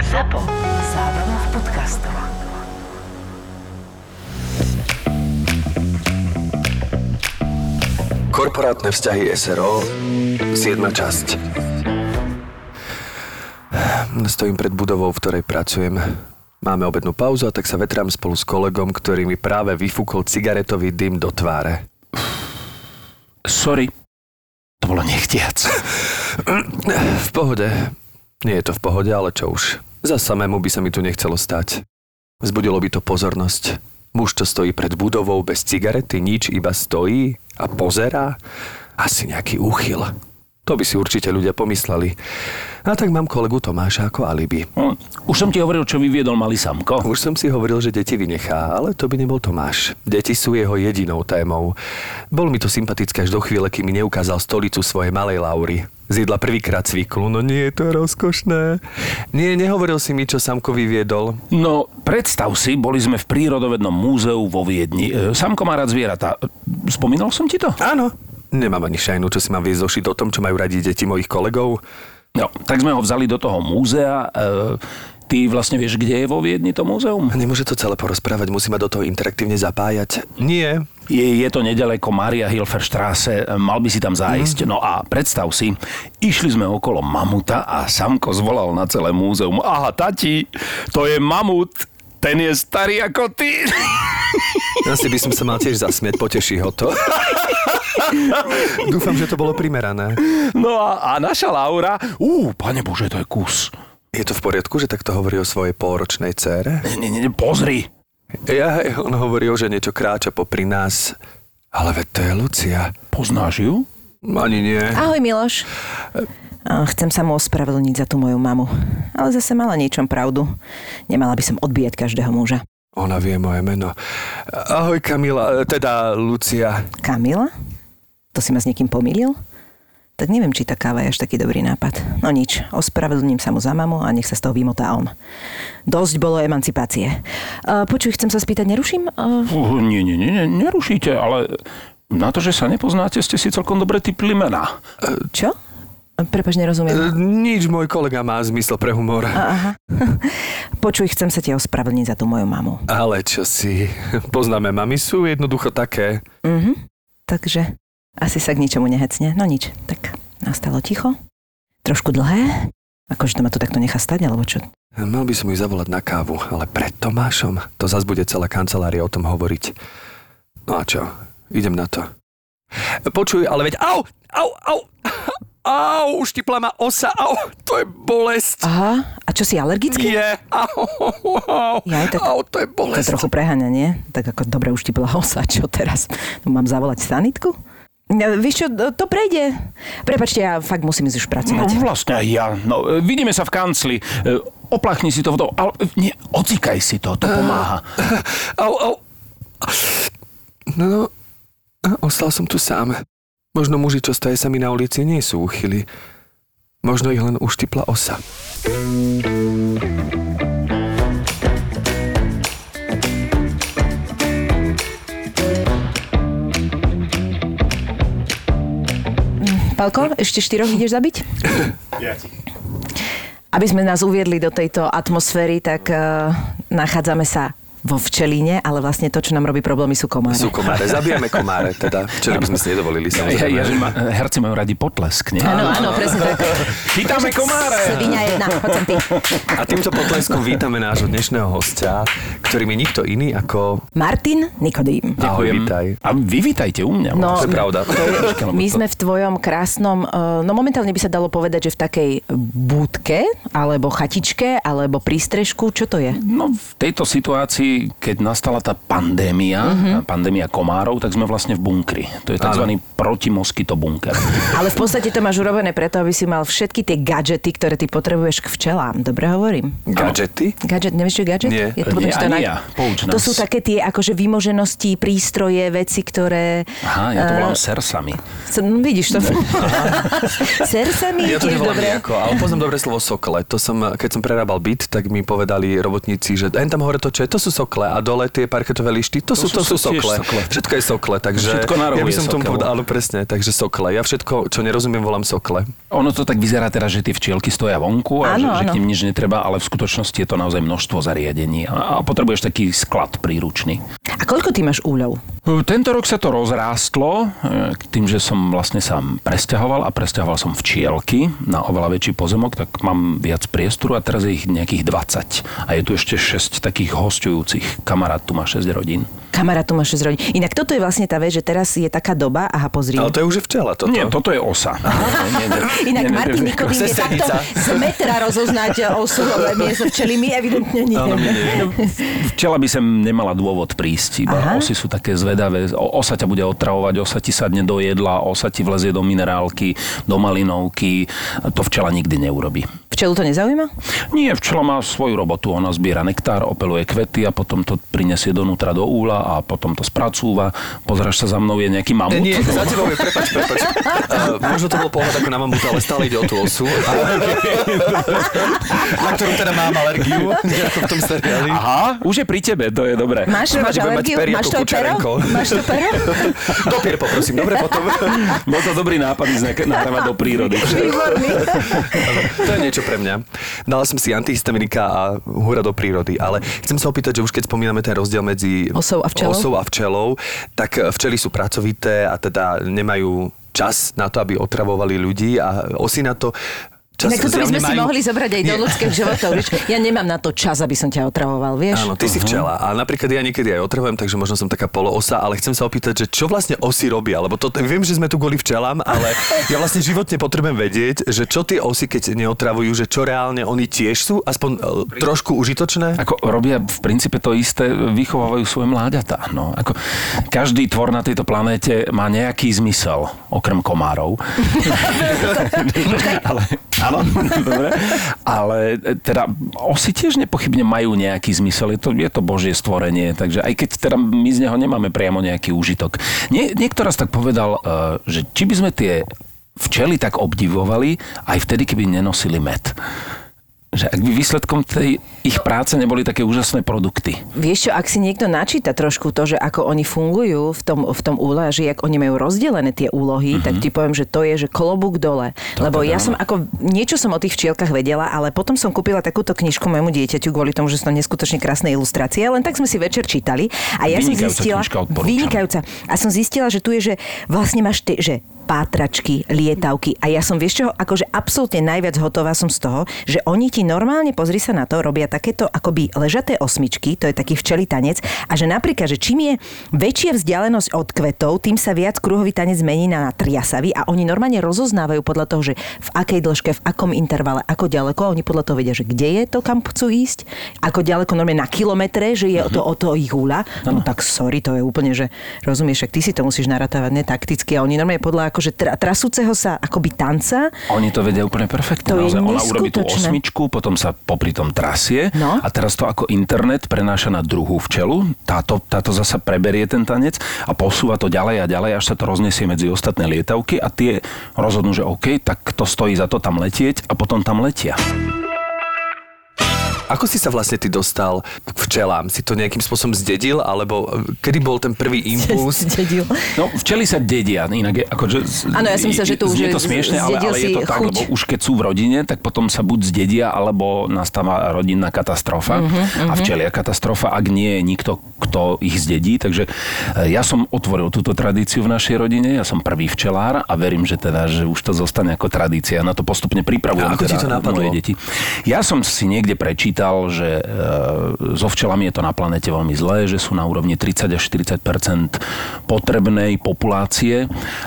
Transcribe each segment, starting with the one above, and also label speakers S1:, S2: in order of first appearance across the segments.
S1: ZAPO. Zábrná v podcastov.
S2: Korporátne vzťahy SRO 7. časť Stojím pred budovou, v ktorej pracujem. Máme obednú pauzu a tak sa vetrám spolu s kolegom, ktorý mi práve vyfúkol cigaretový dym do tváre.
S3: Sorry, to bolo nechtiac.
S2: V pohode. Nie je to v pohode, ale čo už. Za samému by sa mi tu nechcelo stať. Vzbudilo by to pozornosť. Muž, čo stojí pred budovou bez cigarety, nič, iba stojí a pozerá. Asi nejaký úchyl. To by si určite ľudia pomysleli. A tak mám kolegu Tomáša ako alibi.
S3: Hm, Už som ti hovoril, čo vyviedol malý Samko.
S2: Už som si hovoril, že deti vynechá, ale to by nebol Tomáš. Deti sú jeho jedinou témou. Bol mi to sympatické až do chvíle, kým mi neukázal stolicu svojej malej Laury. Zjedla prvýkrát cviklu, no nie je to rozkošné. Nie, nehovoril si mi, čo Samko vyviedol.
S3: No, predstav si, boli sme v prírodovednom múzeu vo Viedni. E, Samko má rád zvieratá. Spomínal som ti to?
S2: Áno. Nemám ani šajnu, čo si mám viesť zošiť o tom, čo majú radi deti mojich kolegov.
S3: No, tak sme ho vzali do toho múzea. E, ty vlastne vieš, kde je vo Viedni to múzeum?
S2: Nemôže to celé porozprávať, musí ma do toho interaktívne zapájať. Nie.
S3: Je, je to nedaleko Maria Hilfer Straße, e, mal by si tam zájsť. No a predstav si, išli sme okolo mamuta a Samko zvolal na celé múzeum. Aha, tati, to je mamut, ten je starý ako ty.
S2: Asi by som sa mal tiež zasmiať, poteší ho to. Dúfam, že to bolo primerané.
S3: No a, a naša Laura, ú, pane Bože, to je kus.
S2: Je to v poriadku, že takto hovorí o svojej polročnej cére?
S3: Nie, nie, nie, pozri.
S2: Ja, on hovorí, že niečo kráča popri nás. Ale veď to je Lucia.
S3: Poznáš ju?
S2: Ani nie.
S4: Ahoj Miloš. Chcem sa mu ospravedlniť za tú moju mamu. Ale zase mala niečom pravdu. Nemala by som odbíjať každého muža.
S2: Ona vie moje meno. Ahoj Kamila, e, teda Lucia.
S4: Kamila? To si ma s niekým pomýlil? Tak neviem, či tá káva je až taký dobrý nápad. No nič, ospravedlním sa mu za mamu a nech sa z toho vymotá on. Dosť bolo emancipácie. Uh, počuj, chcem sa spýtať, neruším? Uh,
S3: Uh, nie, nie, nie, nerušíte, ale na to, že sa nepoznáte, ste si celkom dobre typli mená.
S4: čo? Prepač,
S2: E,
S4: nerozumiem.
S2: nič, môj kolega má zmysel pre humor.
S4: Aha. Počuj, chcem sa ti ospravedlniť za tú moju mamu.
S2: Ale čo si, poznáme, mami sú jednoducho také.
S4: Mhm. Takže asi sa k ničomu nehecne. No nič, tak nastalo ticho. Trošku dlhé. Akože to ma tu takto nechá stať, alebo čo?
S2: Mal by som ju zavolať na kávu, ale pred Tomášom to zas bude celá kancelária o tom hovoriť. No a čo? Idem na to. Počuj, ale veď... Au! Au! Au! Au! Uštipla ma osa! Au! To je bolesť!
S4: Aha, a čo si alergický?
S2: Je! Au! Au!
S4: Jaj, tak-
S2: Au, to je
S4: To je
S2: bolesť!
S4: trochu preháňa, nie? Tak ako dobre už ti bola osa, čo teraz? Mám zavolať sanitku? Ja, Vieš čo, to prejde. Prepačte, ja fakt musím ísť už
S3: No
S4: pracovať.
S3: vlastne aj ja. No, vidíme sa v kancli. E, Oplachni si to vodou. Ale e, nie, ocikaj si to, to pomáha.
S2: Au, au! No, no, ostal som tu sám. Možno muži, čo stojí sami na ulici, nie sú uchyli. Možno ich len uštipla osa.
S4: Palko, ešte štyroch ideš zabiť? Aby sme nás uviedli do tejto atmosféry, tak uh, nachádzame sa vo včelíne, ale vlastne to, čo nám robí problémy, sú komáre.
S2: Sú komáre, zabijame komáre, teda. Včera by sme si nedovolili,
S3: Ja,
S2: samozrejme.
S3: ja, že ma, herci majú radi potlesk, nie?
S4: Áno, áno, presne tak.
S3: Chytáme komáre!
S4: Svinia jedna, poď ty.
S2: A týmto potleskom vítame nášho dnešného hostia, ktorým je nikto iný ako...
S4: Martin Nikodým.
S2: Ahoj,
S3: Ďakujem.
S2: vítaj.
S3: A vy vítajte u mňa.
S4: No,
S2: To je pravda.
S4: My sme v tvojom krásnom, eh, no momentálne by sa dalo povedať, že v takej búdke, alebo chatičke, alebo prístrežku, čo to je?
S3: No v tejto situácii, keď nastala tá pandémia,
S4: Mhm.
S3: pandémia komárov, tak sme vlastne v bunkri. To je tzv. protimoskyto bunker.
S4: Ale v podstate to máš urobené preto, aby si mal všetky tie gadžety, ktoré ty potrebuješ k včelám. Dobre hovorím?
S2: Gadgety?
S4: Gadget, nevieš, čo je gadget?
S2: Nie.
S4: Je to,
S3: Nie,
S4: to
S3: ani
S4: naj-
S3: ja. Pouč
S4: To sú také tie akože vymoženosti, prístroje, veci, ktoré...
S3: Aha, ja to
S4: eh,
S3: volám sersami.
S4: s- no, vidíš to. Sersami
S2: Ja to nevolám
S4: dobre.
S2: nejako, ale poznám dobre slovo sokle. To som, keď som prerábal byt, tak mi povedali robotníci, že len tam hore to čo je, to sú sokle a dole tie parketové lišty, to, sú, to sú,
S3: tiež
S2: sokle.
S3: sokle.
S2: Všetko je sokle, takže
S3: Všetko na
S2: ja by som tomu povedal, áno presne, takže sokle. Ja všetko, čo nerozumiem, volám sokle.
S3: Ono to tak vyzerá teraz, že tie včielky stoja vonku a
S4: Áno,
S3: že, že k nim nič netreba, ale v skutočnosti je to naozaj množstvo zariadení a, a potrebuješ taký sklad príručný.
S4: A koľko ty máš úľov?
S3: Tento rok sa to rozrástlo k tým, že som vlastne sa presťahoval a presťahoval som včielky na oveľa väčší pozemok, tak mám viac priestoru a teraz je ich nejakých 20. A je tu ešte 6 takých hostujúcich. Kamarát tu má 6 rodín.
S4: Kamarát tu má 6 rodín. Inak toto je vlastne tá vec, že teraz je taká doba, aha, pozri.
S2: Ale to je už včela toto.
S3: Nie, toto je osa. Nie, nie,
S4: Inak
S3: nie, nie,
S4: Martin Nikodým je takto z metra rozoznať osu miesto včely. My evidentne nie.
S2: Áno, nie.
S3: Včela by sem nemala dôvod prísť, iba
S4: Aha.
S3: osy sú také zvedavé. Osa ťa bude otravovať, osa ti sadne do jedla, osa ti vlezie do minerálky, do malinovky. To včela nikdy neurobí.
S4: Včelu to nezaujíma?
S3: Nie, včela má svoju robotu. Ona zbiera nektár, opeluje kvety a potom to prinesie donútra do úla a potom to spracúva. Pozráš sa za mnou, je nejaký mamut?
S2: E, Nie, za tebou je, prepač, prepač. Uh, možno to bol pohľad ako na mamuta, ale stále ide o tú osu. na ktorú teda mám alergiu, v tom seriáli.
S3: Aha, už je pri tebe, to je dobré.
S4: Máš, máš alergiu? Máš to pero? Máš to pero?
S2: Dopier poprosím, dobre potom.
S3: Bol to dobrý nápad ísť na- nahrávať do prírody.
S4: Výborný.
S2: to je niečo pre mňa. Dala som si antihistaminika a hura do prírody, ale chcem sa opýtať, že už keď spomíname ten rozdiel medzi
S4: Osou a včelou?
S2: osou a včelou, tak včely sú pracovité a teda nemajú čas na to, aby otravovali ľudí a osy na to čas
S4: Inak toto by sme
S2: zjavne
S4: si
S2: majú.
S4: mohli zobrať aj do
S2: Nie.
S4: ľudských životov. Vieš? Ja nemám na to čas, aby som ťa otravoval, vieš?
S2: Áno, ty si včela. A napríklad ja niekedy aj otrhujem, takže možno som taká poloosa, ale chcem sa opýtať, že čo vlastne osy robia? Lebo to, viem, že sme tu kvôli včelám, ale ja vlastne životne potrebujem vedieť, že čo tie osy, keď neotravujú, že čo reálne oni tiež sú, aspoň e, trošku užitočné?
S3: Ako robia v princípe to isté, vychovávajú svoje mláďatá. No. Ako každý tvor na tejto planéte má nejaký zmysel, okrem komárov. ale, áno, dobre. Ale e, teda osy tiež nepochybne majú nejaký zmysel. Je to, je to božie stvorenie, takže aj keď teda my z neho nemáme priamo nejaký úžitok. Nie, niekto raz tak povedal, eh, že či by sme tie včely tak obdivovali aj vtedy, keby nenosili med. Že ak by výsledkom tej ich práce neboli také úžasné produkty.
S4: Vieš čo, ak si niekto načíta trošku to, že ako oni fungujú v tom, v tom úle, a že jak oni majú rozdelené tie úlohy, mm-hmm. tak ti poviem, že to je, že klobúk dole.
S3: To
S4: Lebo
S3: teda
S4: ja som ako, niečo som o tých včielkach vedela, ale potom som kúpila takúto knižku môjmu dieťaťu kvôli tomu, že sú to neskutočne krásne ilustrácie, len tak sme si večer čítali. A ja som zistila, vynikajúca. A som zistila, že tu je, že vlastne máš ty, že pátračky, lietavky. A ja som, vieš čo, akože absolútne najviac hotová som z toho, že oni ti normálne, pozri sa na to, robia takéto akoby ležaté osmičky, to je taký včelý tanec, a že napríklad, že čím je väčšia vzdialenosť od kvetov, tým sa viac kruhový tanec mení na triasavý a oni normálne rozoznávajú podľa toho, že v akej dĺžke, v akom intervale, ako ďaleko, oni podľa toho vedia, že kde je to, kam chcú ísť, ako ďaleko normálne na kilometre, že je to o to ich húla. No tak sorry, to je úplne, že rozumieš, však ty si to musíš naratávať ne takticky a oni normálne podľa akože tra, trasúceho sa akoby tanca
S3: Oni to vedia úplne perfektne.
S4: To je
S3: ona urobí tú osmičku, potom sa popri tom trasie
S4: No.
S3: a teraz to ako internet prenáša na druhú včelu. Táto, táto zasa preberie ten tanec a posúva to ďalej a ďalej, až sa to roznesie medzi ostatné lietavky a tie rozhodnú, že OK, tak to stojí za to tam letieť a potom tam letia.
S2: Ako si sa vlastne ty dostal k včelám? Si to nejakým spôsobom zdedil, alebo e, kedy bol ten prvý impuls?
S4: Zdedil.
S3: No, včely sa dedia, inak je, akože...
S4: Áno, ja som myslela, že to už je-
S3: to smiešne, ale, ale je to tak,
S4: chuť.
S3: lebo už keď sú v rodine, tak potom sa buď zdedia, alebo nastáva rodinná katastrofa
S4: Mhm,
S3: a včelia katastrofa, ak nie je nikto, kto ich zdedí. Takže e, ja som otvoril túto tradíciu v našej rodine, ja som prvý včelár a verím, že teda, že už to zostane ako tradícia. Na to postupne pripravujem
S2: A ako ti
S3: teda
S2: to napadlo?
S3: moje deti. Ja som si niekde prečítal, že e, so včelami je to na planete veľmi zlé, že sú na úrovni 30 až 40% potrebnej populácie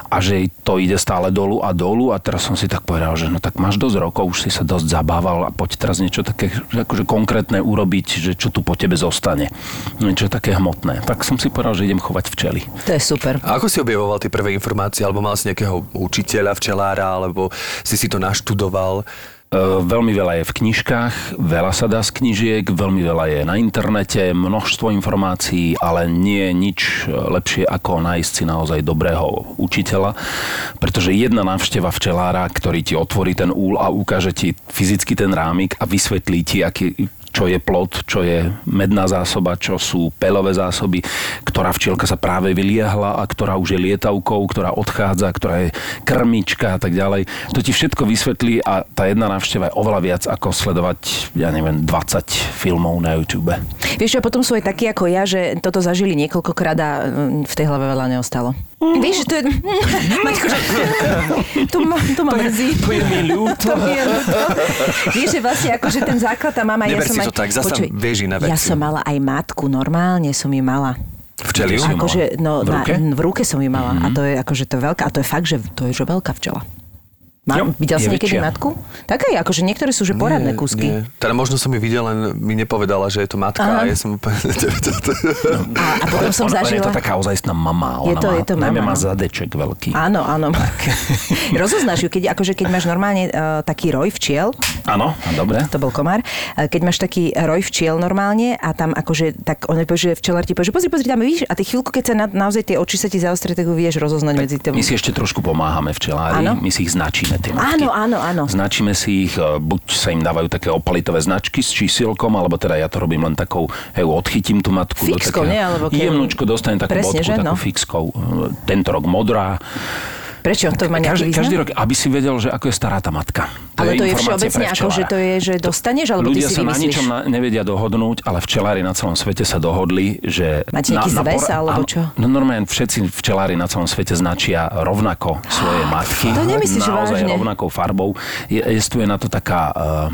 S3: a že to ide stále dolu a dolu a teraz som si tak povedal, že no tak máš dosť rokov, už si sa dosť zabával a poď teraz niečo také že akože konkrétne urobiť, že čo tu po tebe zostane. Niečo také hmotné. Tak som si povedal, že idem chovať včely.
S4: To je super.
S2: A ako si objavoval tie prvé informácie, alebo mal si nejakého učiteľa, včelára, alebo si si to naštudoval?
S3: Veľmi veľa je v knižkách, veľa sa dá z knižiek, veľmi veľa je na internete, množstvo informácií, ale nie je nič lepšie ako nájsť si naozaj dobrého učiteľa, pretože jedna návšteva včelára, ktorý ti otvorí ten úl a ukáže ti fyzicky ten rámik a vysvetlí ti, aký, čo je plod, čo je medná zásoba, čo sú pelové zásoby, ktorá včielka sa práve vyliehla a ktorá už je lietavkou, ktorá odchádza, ktorá je krmička a tak ďalej. To ti všetko vysvetlí a tá jedna návšteva je oveľa viac ako sledovať, ja neviem, 20 filmov na YouTube.
S4: Vieš čo, potom sú aj takí ako ja, že toto zažili niekoľkokrát a mm, v tej hlave veľa neostalo. Vieš, to je... Maťko, že... to ma, to ma mrzí.
S3: To je mi ľúto.
S4: To mi je ľúto. Vieš, že vlastne akože ten základ tam mám aj...
S2: Neber
S4: ja som
S2: si
S4: aj,
S2: to tak, vieš iné
S4: Ja
S2: veci.
S4: som mala aj matku, normálne som ju mala.
S2: Včeliu?
S3: Si ju mala?
S4: Akože, no,
S3: V ruke?
S4: Na, v ruke som ju mala. A to je akože to veľká, a to je fakt, že to je že veľká včela. Má,
S3: Jo,
S4: videl si
S3: je
S4: niekedy
S3: väčšia.
S4: matku? Tak aj, akože niektoré sú že poradné
S2: Nie,
S4: kúsky.
S2: Nie. Teda možno som ju videl, len mi nepovedala, že je to matka
S4: Aha.
S2: a ja som úplne...
S4: A, a potom som
S3: ona, ona je
S4: zažila...
S3: to taká ozajstná mama. Ona
S4: Je to-
S3: má,
S4: je to
S3: najmä
S4: mama,
S3: má
S4: no.
S3: zadeček veľký.
S4: Áno, áno. Rozoznáš ju, keď, akože keď máš normálne uh, taký roj včiel,
S3: Áno, dobre.
S4: to bol komár, uh, keď máš taký roj včiel normálne a tam akože, tak on povie, že včelár ti povie, že pozri, pozri, tam vidíš, a ty chvíľku, keď sa na, naozaj tie oči sa ti zaostrie, tak ju vieš rozoznať medzi tým.
S3: My si ešte trošku pomáhame včelári, my si ich značíme tie matky.
S4: Áno, áno, áno.
S3: Značíme si ich, e, buď sa im dávajú také opalitové značky s čísielkom, alebo teda ja to robím len takou, hej, odchytím tú matku.
S4: Fixkou,
S3: do takého,
S4: nie? Alebo keď-
S3: Jemnúčko dostane takú
S4: Presne,
S3: bodku,
S4: že?
S3: takú
S4: No.
S3: fixkou. E, Tento rok modrá.
S4: Prečo? To má nejaký
S3: Každý,
S4: význam?
S3: každý rok, aby si vedel, že ako je stará tá matka.
S4: Ale to je všeobecne ako, že to je, že dostaneš, alebo ty
S3: Ľudia
S4: si
S3: sa na
S4: vymyslíš?
S3: ničom na, nevedia dohodnúť, ale včelári na celom svete sa dohodli, že...
S4: Máte nejaký zväz, alebo
S3: áno,
S4: čo?
S3: No normálne všetci včelári na celom svete značia rovnako svoje matky.
S4: To nemyslíš
S3: Naozaj
S4: vážne?
S3: rovnakou farbou. Je, jestuje na to taká, uh,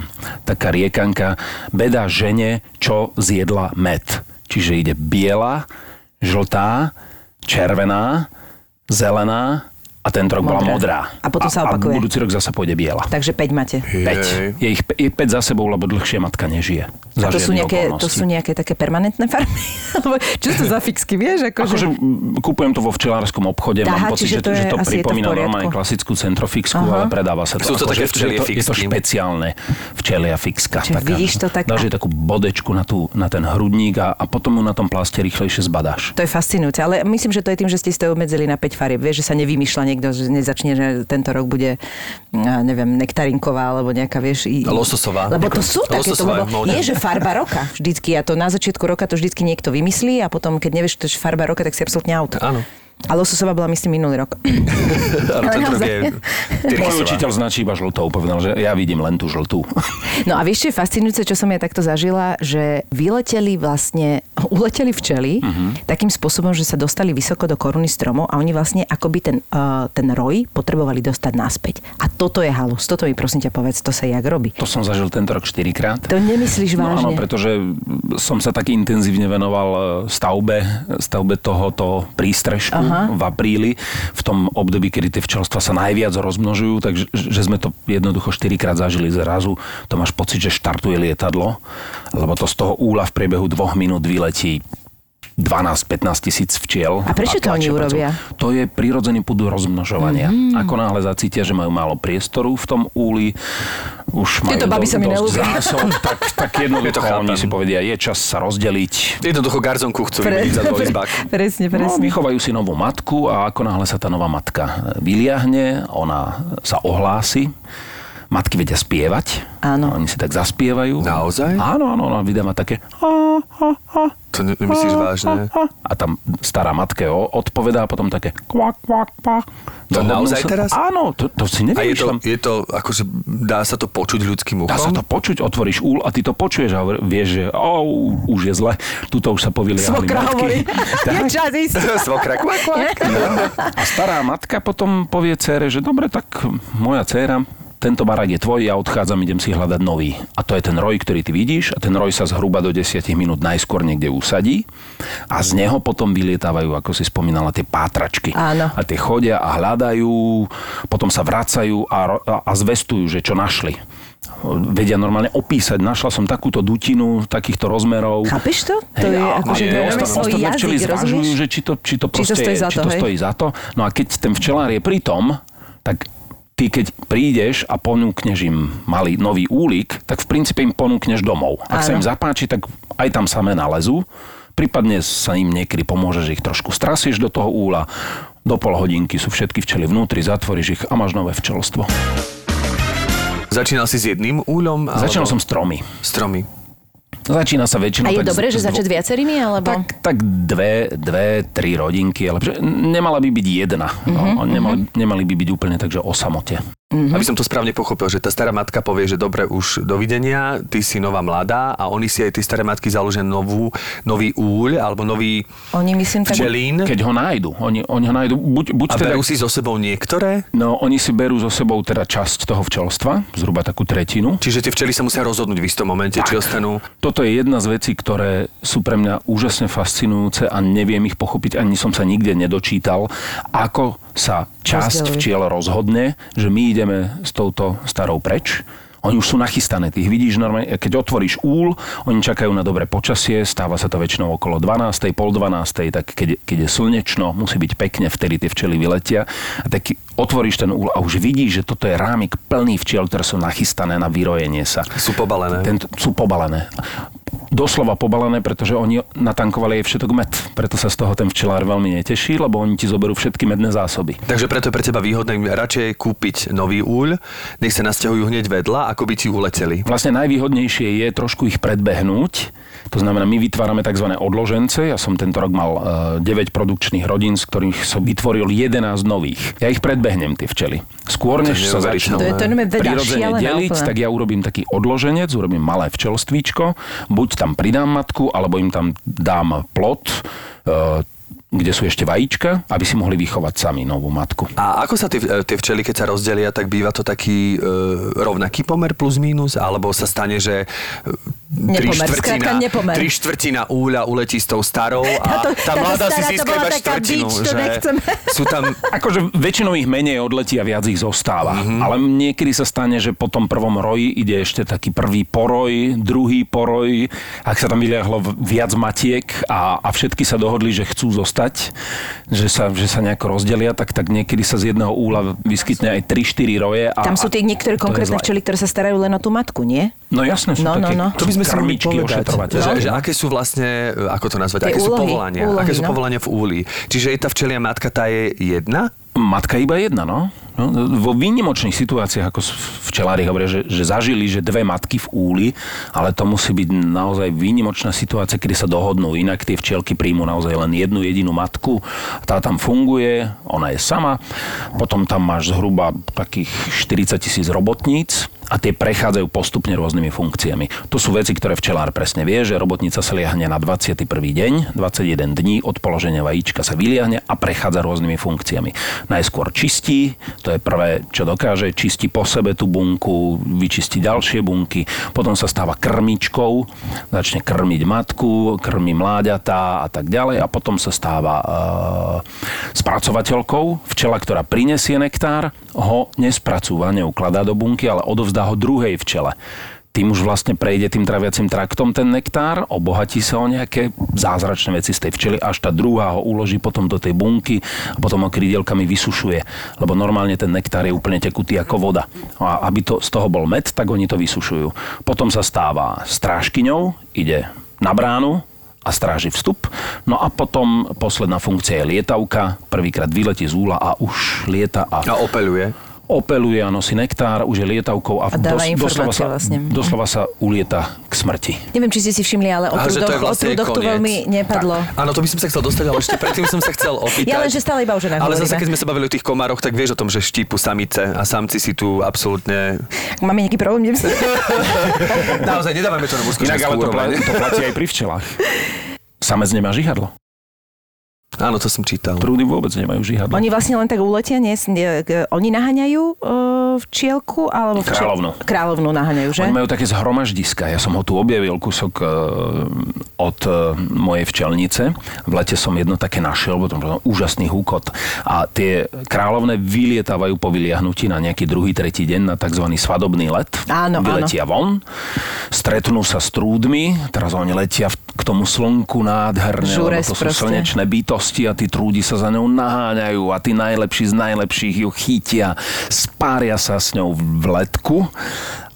S3: taká riekanka. Beda žene, čo zjedla med. Čiže ide biela, žltá, červená, zelená a tento rok bola
S4: Modrá.
S3: modrá.
S4: A potom sa
S3: A
S4: opakuje.
S3: budúci rok zase pôjde biela.
S4: Takže 5 máte.
S3: 5. Je ich 5 za sebou, lebo dlhšie matka nežije.
S4: A
S3: Za
S4: to sú, nejaké, to sú nejaké také permanentné farmy? Čo to za fixky, vieš? Akože...
S3: Akože m, kúpujem to vo včelárskom obchode,
S4: Aha,
S3: mám pocit, že
S4: to
S3: to, že
S4: je-
S3: to
S4: je to
S3: pripomína
S4: poriadku.
S3: normálne klasickú centrofixku,
S4: Aha.
S3: ale predáva sa to.
S2: Sú to
S3: ako,
S2: také
S3: že- že
S2: včelie
S3: to, je to
S2: fixky.
S3: špeciálne včelia fixka.
S4: Čiže vidíš to tak-
S3: Dáš takú bodečku na, tú, na ten hrudník a, a potom ju na tom plaste rýchlejšie zbadáš.
S4: To je fascinujúce, ale myslím, že to je tým, že ste si to obmedzili na 5 farieb. Vieš, že sa nevymýšľa niekto, že nezačne, že tento rok bude, neviem, nektarinková, alebo nejaká, vieš... I,
S2: Lososová.
S4: Lebo to sú takéto, lebo nie, že farba roka vždycky. A to na začiatku roka to vždycky niekto vymyslí a potom, keď nevieš, čo je farba roka, tak si absolútne auto.
S2: Áno.
S4: A lososová bola, myslím, minulý rok. Ale naozaj.
S2: je
S3: Môj učiteľ značí iba žltou, povedal, že ja vidím len tú žltú.
S4: No a vieš, čo je fascinujúce, čo som ja takto zažila, že vyleteli vlastne, uleteli včely uh-huh. takým spôsobom, že sa dostali vysoko do koruny stromov a oni vlastne akoby ten, uh, ten roj potrebovali dostať naspäť. A toto je halus. Toto mi prosím ťa povedz, to sa jak robí.
S3: To som zažil tento rok 4 krát.
S4: To nemyslíš
S3: No
S4: vážne?
S3: áno, pretože som sa tak intenzívne venoval e, stavbe, stavbe tohoto prístrežku
S4: Aha.
S3: v apríli, v tom období, kedy tie včelstva sa najviac rozmnožujú, takže že sme to jednoducho 4 krát zažili zrazu. To máš pocit, že štartuje lietadlo, lebo to z toho úla v priebehu dvoch minút vyletí 12-15 tisíc včiel.
S4: A prečo to
S3: tlačia
S4: oni urobia?
S3: To je prírodzený púd rozmnožovania.
S4: Mhm.
S3: Mm. Ako náhle zacítia, že majú málo priestoru v tom úli, už majú
S4: Tieto baby sa mi
S3: zásob, tak, tak
S2: to
S3: jednoducho
S2: chápem.
S3: oni si povedia, je čas sa rozdeliť.
S2: Jednoducho garzonku chcú vymeniť za dvojizbák.
S4: presne,
S3: No,
S4: presne.
S3: vychovajú si novú matku a ako náhle sa tá nová matka vyliahne, ona sa ohlási. Matky vedia spievať.
S4: Áno.
S3: Oni si tak zaspievajú.
S2: Naozaj?
S3: Áno, áno, ona vydáva také...
S2: To ne- nemyslíš vážne?
S3: A tam stará matka odpovedá a potom také... Kvak, kvak, kvak.
S2: To
S3: Dohodnú
S2: naozaj teraz?
S3: Áno, to, to si
S2: A je to,
S3: nevymýšľam.
S2: je to, akože dá sa to počuť ľudským uchom?
S3: Dá sa to počuť, otvoríš úl a ty to počuješ a vieš, že oh, už je zle, tuto už sa poviliahli
S4: Svokra hovorí,
S3: matky.
S4: je čas ísť.
S2: Svokra, kvak, kvak.
S3: A stará matka potom povie cére, že dobre, tak moja dcéra, tento barák je tvoj, ja odchádzam, idem si hľadať nový. A to je ten roj, ktorý ty vidíš a ten roj sa zhruba do 10 minút najskôr niekde usadí a z neho potom vylietávajú, ako si spomínala, tie pátračky.
S4: Áno.
S3: A tie chodia a hľadajú, potom sa vracajú a, a, a zvestujú, že čo našli. Vedia normálne opísať, našla som takúto dutinu takýchto rozmerov.
S4: Chápeš to? To je
S3: a-
S4: ako, že
S2: je,
S4: jazyk,
S3: zvažujú, že či to, či to,
S4: Či to stojí za
S3: či
S4: to,
S3: to
S4: hej?
S3: stojí za to. No a keď ten včelár je pri tom, tak ty keď prídeš a ponúkneš im malý nový úlik, tak v princípe im ponúkneš domov. Ak sa
S4: Áno.
S3: im zapáči, tak aj tam samé nalezú. Prípadne sa im niekedy pomôže, že ich trošku strasieš do toho úla. Do pol hodinky sú všetky včely vnútri, zatvoríš ich a máš nové včelstvo.
S2: Začínal si s jedným úľom?
S3: Začal
S2: alebo
S3: som s tromi.
S2: S tromi.
S3: Začína sa väčšinou...
S4: A je dobré, že
S3: dvo-
S4: začať viacerými, alebo?
S3: Tak, tak dve, dve, tri rodinky, ale nemala by byť jedna. No, nemali, nemali by byť úplne takže o samote.
S2: Aby som to správne pochopil, že tá stará matka povie, že dobre, už dovidenia, ty si nová mladá a oni si aj tí staré matky založia novú, nový úľ alebo nový
S4: Oni myslím tak...
S2: včelín.
S3: Keď ho nájdu, oni, oni ho nájdu, buď, buď
S2: a
S3: teda...
S2: berú si so sebou niektoré,
S3: No, oni si berú so sebou teda časť toho včelstva, zhruba takú tretinu.
S2: čiže tie včely sa musia rozhodnúť v istom momente, či ostanú...
S3: Toto je jedna z vecí, ktoré sú pre mňa úžasne fascinujúce a neviem ich pochopiť, ani som sa nikde nedočítal, ako sa časť
S4: Rozdeľujú.
S3: včiel rozhodne, že my ideme s touto starou preč. Oni už sú nachystané, ty ich vidíš normálne, keď otvoríš úl, oni čakajú na dobré počasie, stáva sa to väčšinou okolo 12. pol 12. tak keď, keď je slnečno, musí byť pekne, vtedy tie včely vyletia. A tak otvoríš ten úl a už vidíš, že toto je rámik plný včiel, ktoré sú nachystané na vyrojenie sa.
S2: Sú pobalené.
S3: Tento, sú pobalené. Doslova pobalené, pretože oni natankovali aj všetok med. Preto sa z toho ten včelár veľmi neteší, lebo oni ti zoberú všetky medné zásoby.
S2: Takže preto je pre teba výhodné radšej kúpiť nový úľ, nech sa nasťahujú hneď vedľa, ako by ti uleteli.
S3: Vlastne najvýhodnejšie je trošku ich predbehnúť. To znamená, my vytvárame tzv. odložence. Ja som tento rok mal e, 9 produkčných rodín, z ktorých som vytvoril 11 nových. Ja ich predbehnem, tie včely. Skôr,
S2: To je
S3: než sa začnú
S2: neuveriteľné.
S4: To je to je veda
S3: prirodzene deliť, tak ja urobím taký odloženec, urobím malé včelstvíčko, buď tam pridám matku, alebo im tam dám plot, e, kde sú ešte vajíčka, aby si mohli vychovať sami novú matku.
S2: A ako sa tie, e, tie včely, keď sa rozdelia, tak býva to taký e, rovnaký pomer plus minus, alebo sa stane, že e, tri
S4: Nepomer, skrátka
S2: štvrtina,
S4: nepomer.
S2: tri štvrtina úľa uletí s tou starou a
S4: Táto-
S2: tá mladá si získa iba štvrtinu.
S4: bič,
S2: že sú tam
S3: Akože väčšinou ich menej odletí a viac ich zostáva.
S2: Mhm.
S3: Mm-hmm. Ale niekedy sa stane, že po tom prvom roji ide ešte taký prvý poroj, druhý poroj. Ak sa tam vyliahlo viac matiek a, a všetky sa dohodli, že chcú zostať, že sa, že sa nejako rozdelia, tak, tak niekedy sa z jedného úla vyskytne aj 3-4 roje. A,
S4: Tam sú tie niektoré konkrétne včely, ktoré sa starajú len o tú matku, nie?
S3: No jasné, sú
S4: No, no,
S3: také
S4: no.
S2: To by sme si mohli
S3: krmičky
S2: povedať, že, že aké sú vlastne, e, ako to nazvať,
S4: Tie
S2: aké sú
S4: úlohy,
S2: povolania.
S4: úlohy,
S2: aké sú
S4: no.
S2: povolania v úli. Čiže je tá včelia matka, tá je jedna?
S3: Matka iba jedna, no. No vo výnimočných situáciách, ako včelári hovoria, že, že zažili, že dve matky v úli, ale to musí byť naozaj výnimočná situácia, kedy sa dohodnú. Inak tie včielky príjmu naozaj len jednu jedinú matku. Tá tam funguje, ona je sama. Potom tam máš zhruba takých 40 tisíc robotníc a tie prechádzajú postupne rôznymi funkciami. To sú veci, ktoré včelár presne vie, že robotnica sa liahne na 21. deň, 21 dní od položenia vajíčka sa vyliahne a prechádza rôznymi funkciami. Najskôr čistí, to je prvé, čo dokáže, čistí po sebe tú bunku, vyčistí ďalšie bunky, potom sa stáva krmičkou, začne krmiť matku, krmi mláďatá a tak ďalej a potom sa stáva e, spracovateľkou, včela, ktorá prinesie nektár, ho nespracúva, neukladá do bunky, ale odovzdá ho druhej včele. Tým už vlastne prejde tým traviacim traktom ten nektár, obohatí sa o nejaké zázračné veci z tej včely, až tá druhá ho uloží potom do tej bunky a potom ho krídelkami vysušuje. Lebo normálne ten nektár je úplne tekutý ako voda. A aby to, z toho bol med, tak oni to vysušujú. Potom sa stáva strážkyňou, ide na bránu, a stráži vstup. No a potom posledná funkcia je lietavka. Prvýkrát vyletí z úla a už lieta a
S2: A opeluje.
S3: Opeluje a nosí nektár, už je lietavkou a,
S4: A dáva
S3: doslova, sa,
S4: vlastne.
S3: doslova sa ulieta k smrti.
S4: Neviem, či ste si všimli, ale o trudoch, o
S2: vlastne
S4: trudoch tu veľmi nepadlo.
S2: Áno, to by som sa chcel dostať, ale ešte predtým som sa chcel opýtať.
S4: Ja len, že stále iba o ženách
S2: Ale zase,
S4: hovoríme.
S2: keď sme sa bavili o tých komároch, tak vieš o tom, že štípu samice a samci si tu absolútne...
S4: Máme nejaký problém? idem si-
S2: Naozaj, nedávame to na mužskú
S3: Inak ale to, pla- to platí aj pri včelách. Samec nemá žihadlo.
S2: Áno, to som čítal.
S3: Prúdy vôbec nemajú žihadlo.
S4: Oni vlastne len tak uletia, nie, nie, oni naháňajú uh, včielku? Alebo včiel...
S3: Kráľovnú.
S4: Kráľovnú naháňajú, že?
S3: Oni majú také zhromaždiska. Ja som ho tu objavil kúsok e, od e, mojej včelnice. V lete som jedno také našiel, bol tam úžasný húkot. A tie kráľovné vylietávajú po vyliahnutí na nejaký druhý, tretí deň na tzv. svadobný let.
S4: Áno, áno.
S3: Vyletia von, stretnú sa s trúdmi, teraz oni letia v- k tomu slnku nádherne,
S4: Žures
S3: lebo to sú
S4: proste.
S3: slnečné bytosti a tí trúdi sa za ňou naháňajú a tí najlepší z najlepších ju chytia, spária sa s ňou v letku.